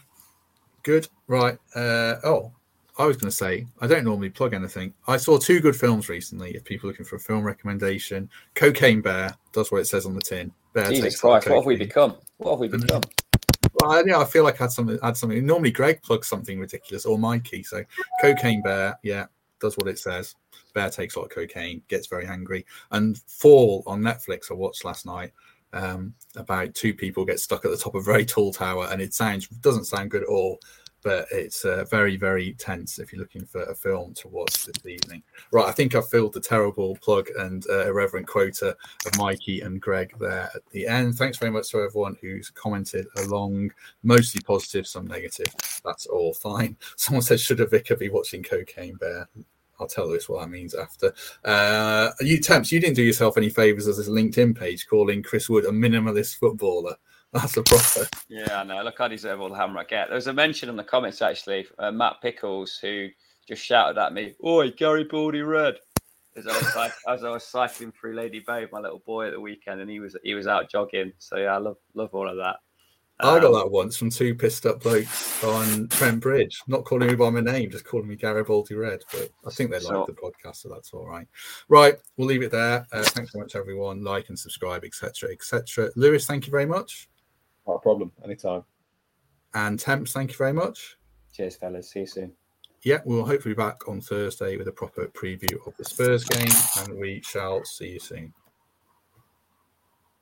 Good. Right. Uh, oh, I was going to say, I don't normally plug anything. I saw two good films recently. If people are looking for a film recommendation, Cocaine Bear does what it says on the tin. Bear Jesus Christ, what have we become? What have we become? Well, yeah, I feel like I had something. Had something. Normally, Greg plugs something ridiculous or Mikey. So, Cocaine Bear, yeah, does what it says. Bear takes a lot of cocaine, gets very angry, and Fall on Netflix. I watched last night um, about two people get stuck at the top of a very tall tower, and it sounds doesn't sound good at all but it's uh, very, very tense if you're looking for a film to watch this evening. Right, I think I've filled the terrible plug and uh, irreverent quota of Mikey and Greg there at the end. Thanks very much to everyone who's commented along, mostly positive, some negative. That's all fine. Someone said, Should a vicar be watching Cocaine Bear? I'll tell Lewis what that means after. Uh, you Temps, you didn't do yourself any favors as a LinkedIn page calling Chris Wood a minimalist footballer. That's a proper. Yeah, I know. Look, I deserve all the hammer I get. There was a mention in the comments actually, uh, Matt Pickles, who just shouted at me, "Oi, Gary Baldy Red!" As I was as I was cycling through Lady Bay with my little boy at the weekend, and he was he was out jogging. So yeah, I love love all of that. I got um, that once from two pissed up blokes on Trent Bridge, not calling me by my name, just calling me Garibaldi Red. But I think they like the podcast, so that's all right. Right, we'll leave it there. Uh, thanks so much, everyone. Like and subscribe, etc., etc. Lewis, thank you very much. Not a problem. Anytime. And Temps, thank you very much. Cheers, fellas. See you soon. Yeah, we'll hopefully be back on Thursday with a proper preview of the Spurs game, and we shall see you soon.